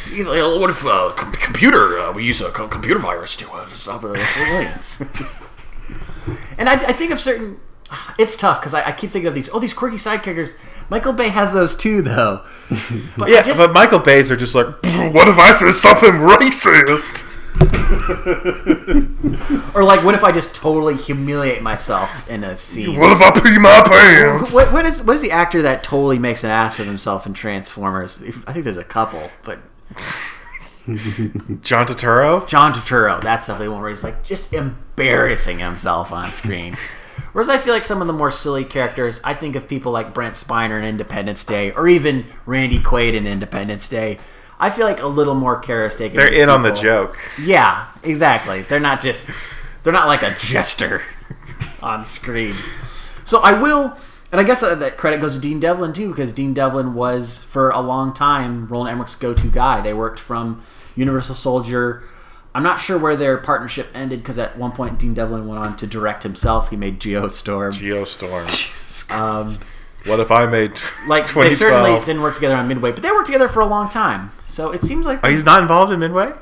He's like, "Oh, what if uh, com- computer? Uh, we use a co- computer virus to uh, stop uh, aliens. and I, I think of certain. It's tough because I, I keep thinking of these. Oh, these quirky side characters. Michael Bay has those too, though. But I yeah, just- but Michael Bay's are just like, what if I say something racist? or like, what if I just totally humiliate myself in a scene? What if I pee my pants? What, what is what is the actor that totally makes an ass of himself in Transformers? I think there's a couple, but John Turturro? John Turturro. That's definitely one where he's like just embarrassing himself on screen. Whereas I feel like some of the more silly characters, I think of people like Brent Spiner in Independence Day, or even Randy Quaid in Independence Day. I feel like a little more care is taken. They're in on the joke. Yeah, exactly. They're not just they're not like a jester on screen. So I will, and I guess uh, that credit goes to Dean Devlin too, because Dean Devlin was for a long time Roland Emmerich's go-to guy. They worked from Universal Soldier. I'm not sure where their partnership ended because at one point Dean Devlin went on to direct himself. He made Geostorm. Geostorm. Um, What if I made like they certainly didn't work together on Midway, but they worked together for a long time. So it seems like Oh, he's not involved in Midway?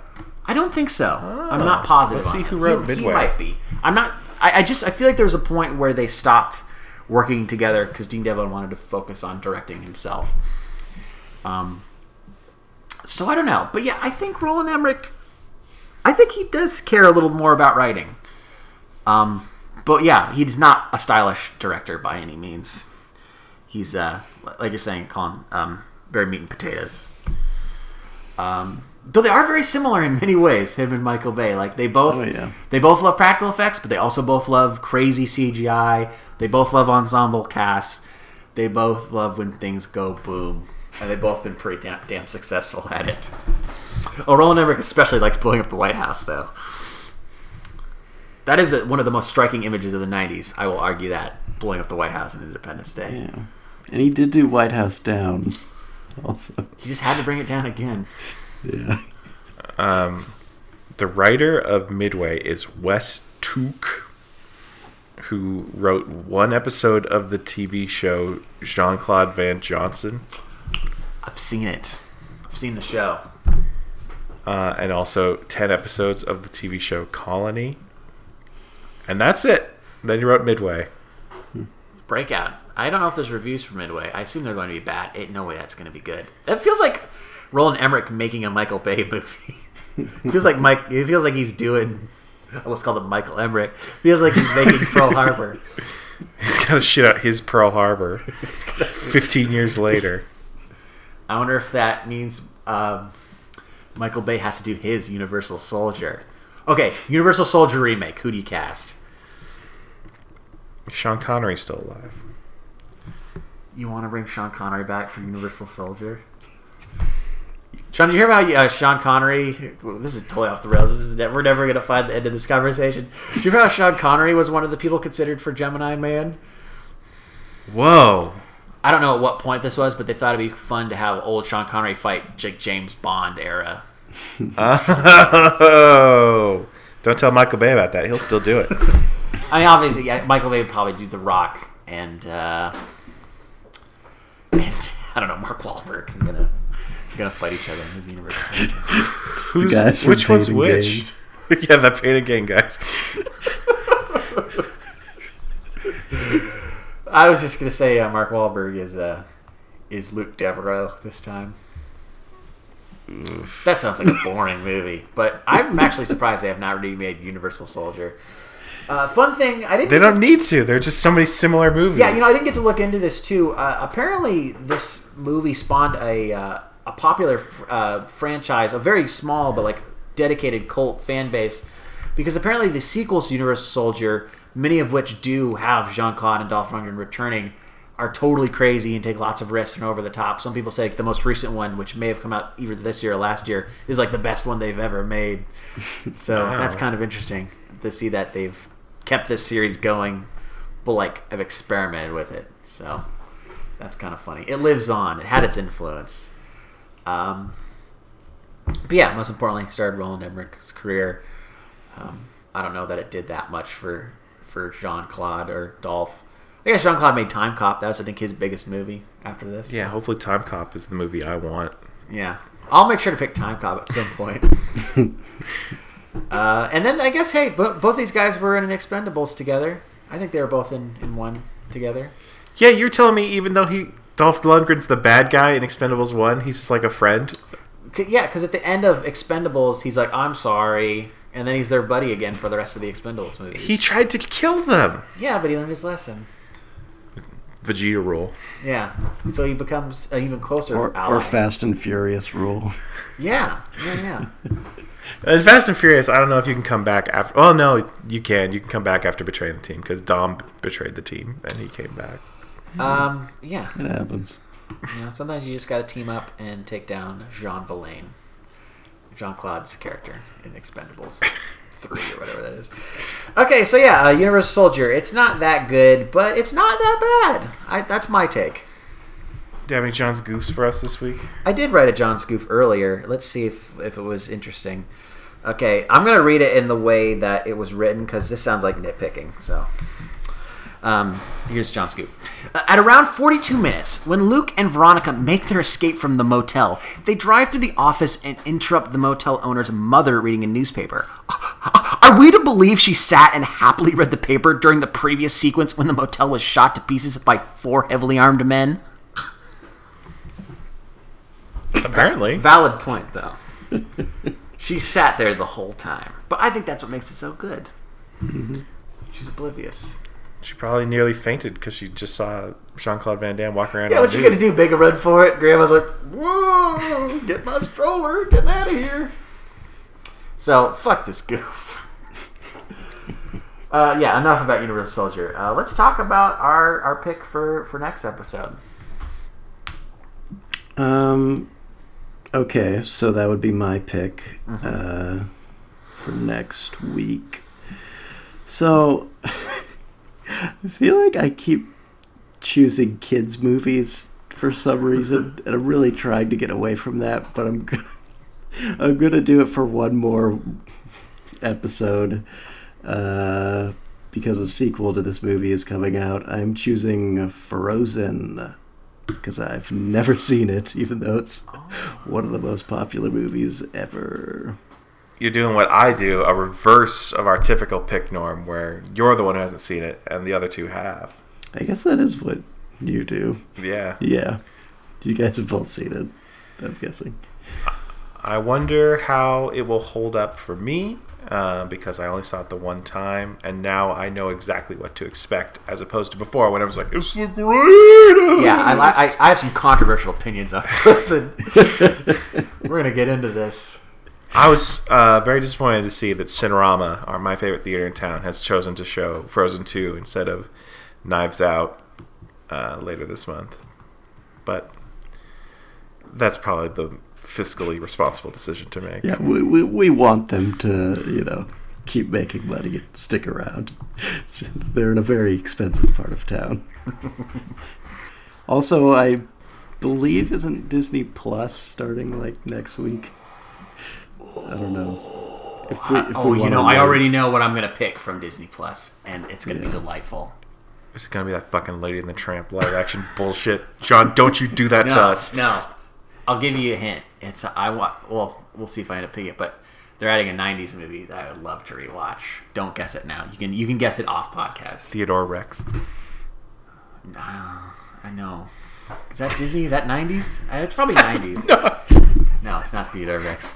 I don't think so. I'm not positive. let's see who wrote he, He might be. I'm not. I, I just. I feel like there was a point where they stopped working together because Dean Devlin wanted to focus on directing himself. Um. So I don't know, but yeah, I think Roland Emmerich. I think he does care a little more about writing. Um, but yeah, he's not a stylish director by any means. He's uh, like you're saying, Colin, um, very meat and potatoes. Um, though they are very similar in many ways, him and Michael Bay. Like they both, Oh, yeah. they both love practical effects, but they also both love crazy CGI. They both love ensemble casts. They both love when things go boom, and they've both been pretty damn, damn successful at it. Oh, Roland Emmerich especially likes blowing up the White House, though. That is a, one of the most striking images of the '90s. I will argue that blowing up the White House on Independence Day. Yeah. And he did do White House Down also. He just had to bring it down again. Yeah. Um, the writer of Midway is Wes Tooke, who wrote one episode of the TV show Jean Claude Van Johnson, I've seen it. I've seen the show. uh, and also 10 episodes of the TV show Colony. And that's it. Then he wrote Midway. Breakout. I don't know if there's reviews for Midway. I assume they're going to be bad. No way that's going to be good. That feels like Roland Emmerich making a Michael Bay movie. it feels like Mike. It feels like he's doing. I almost called him Michael Emmerich. feels like he's making Pearl Harbor. He's got to shit out his Pearl Harbor 15 years later. I wonder if that means um, Michael Bay has to do his Universal Soldier. Okay, Universal Soldier remake. Who do you cast? Sean Connery's still alive. You want to bring Sean Connery back for Universal Soldier? Sean, did you hear about uh, Sean Connery? This is totally off the rails. This is ne- we're never going to find the end of this conversation. Did you hear how Sean Connery was one of the people considered for Gemini Man? Whoa. I don't know at what point this was, but they thought it'd be fun to have old Sean Connery fight J- James Bond era. Oh. Don't tell Michael Bay about that. He'll still do it. I mean, obviously, yeah, Michael Bay would probably do The Rock, and uh, and I don't know, Mark Wahlberg. are gonna are gonna fight each other in his universe. the guys which one's Pain and which? yeah, the Pain and Gain guys. I was just gonna say uh, Mark Wahlberg is uh, is Luc Deveraux this time. That sounds like a boring movie, but I'm actually surprised they have not remade Universal Soldier. Uh, fun thing, I didn't. They don't need to. They're just so many similar movies. Yeah, you know, I didn't get to look into this too. Uh, apparently, this movie spawned a uh, a popular uh, franchise, a very small but like dedicated cult fan base, because apparently the sequels to Universal Soldier, many of which do have Jean Claude and Dolph Lundgren returning, are totally crazy and take lots of risks and over the top. Some people say like, the most recent one, which may have come out either this year or last year, is like the best one they've ever made. So Wow. that's kind of interesting to see that they've kept this series going, but like I've experimented with it. So that's kind of funny. It lives on. It had its influence. Um, but yeah, most importantly, started Roland Emmerich's career. Um, I don't know that it did that much for for Jean Claude or Dolph. I guess Jean Claude made Timecop. That was, I think, his biggest movie after this. Yeah, hopefully Timecop is the movie I want. Yeah. I'll make sure to pick Timecop at some point. uh, and then I guess, hey, bo- both these guys were in Expendables together. I think they were both in, in one together. Yeah, you're telling me even though he Dolph Lundgren's the bad guy in Expendables One, he's just like a friend. Yeah, because at the end of Expendables, he's like, I'm sorry. And then he's their buddy again for the rest of the Expendables movies. He tried to kill them. yeah, but he learned his lesson. Vegeta rule. Yeah. So he becomes an even closer Or, ally. or Fast and Furious rule. Yeah. Yeah, yeah. And Fast and Furious, I don't know if you can come back after. Well, no, you can. You can come back after betraying the team because Dom betrayed the team and he came back. Um, yeah. It happens. You know, sometimes you just got to team up and take down Jean Vilain, Jean Claude's character in Expendables three or whatever that is. Okay, so yeah, uh, Universal Soldier. It's not that good, but it's not that bad. I, that's my take. Do you have any John's goofs for us this week? I did write a John's goof earlier. Let's see if if it was interesting. Okay, I'm gonna read it in the way that it was written because this sounds like nitpicking. So, um, here's John's goof. Uh, at around 42 minutes, when Luc and Veronica make their escape from the motel, they drive through the office and interrupt the motel owner's mother reading a newspaper. Are we to believe she sat and happily read the paper during the previous sequence when the motel was shot to pieces by four heavily armed men? Apparently. Valid point, though. she sat there the whole time. But I think that's what makes it so good. She's oblivious. She probably nearly fainted because she just saw Jean Claude Van Damme walk around. Yeah, what you gonna do? Make a run for it? Grandma's like, whoa, get my stroller, get out of here. So, fuck this goof. Uh, yeah, enough about Universal Soldier. Uh, let's talk about our, our pick for, for next episode. Um. Okay, so that would be my pick Mm-hmm. uh, for next week. So I feel like I keep choosing kids movies for some reason, and I'm really trying to get away from that. But I'm gonna, I'm gonna do it for one more episode uh, because a sequel to this movie is coming out. I'm choosing Frozen because I've never seen it, even though it's oh. one of the most popular movies ever. You're doing what I do, a reverse of our typical pick norm, where you're the one who hasn't seen it and the other two have. I guess that is what you do. Yeah. Yeah. You guys have both seen it, I'm guessing. I wonder how it will hold up for me uh, because I only saw it the one time, and now I know exactly what to expect, as opposed to before when I was like, "It's the greatest." Yeah, I, I, I have some controversial opinions on Frozen. We're gonna get into this. I was uh, very disappointed to see that Cinerama, our my favorite theater in town, has chosen to show Frozen two instead of Knives Out uh, later this month. But that's probably the fiscally responsible decision to make. Yeah, we, we, we want them to, you know, keep making money and stick around. It's- they're in a very expensive part of town. also, I believe isn't Disney Plus starting like next week? I don't know. If we, if oh, you know, I already know what I'm gonna pick from Disney Plus, and it's gonna be delightful. Is it gonna be that fucking Lady in the Tramp live action bullshit? John, don't you do that no, to us. No, I'll give you a hint. It's I want. Well, we'll see if I end up picking it, but they're adding a '90s movie that I would love to rewatch. Don't guess it now. You can you can guess it off podcast. Theodore Rex. No, I know. Is that Disney? Is that '90s? Uh, It's probably '90s. no. no, it's not Theodore Rex.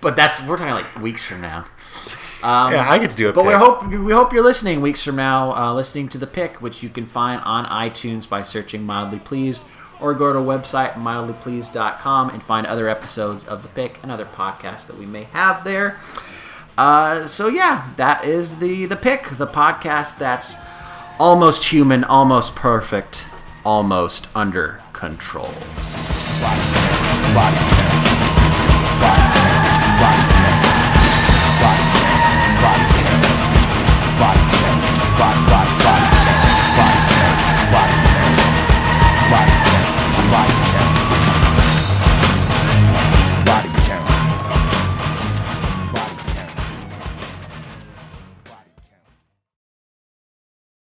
But that's we're talking like weeks from now. Um, Yeah, I get to do it. But we hope we hope you're listening weeks from now, uh, listening to the pick, which you can find on iTunes by searching "Mildly Pleased," or go to our website mildlypleased.com and find other episodes of the pick and other podcasts that we may have there. Uh, so yeah, that is the the pick, the podcast that's almost human, almost perfect, almost under control. Body.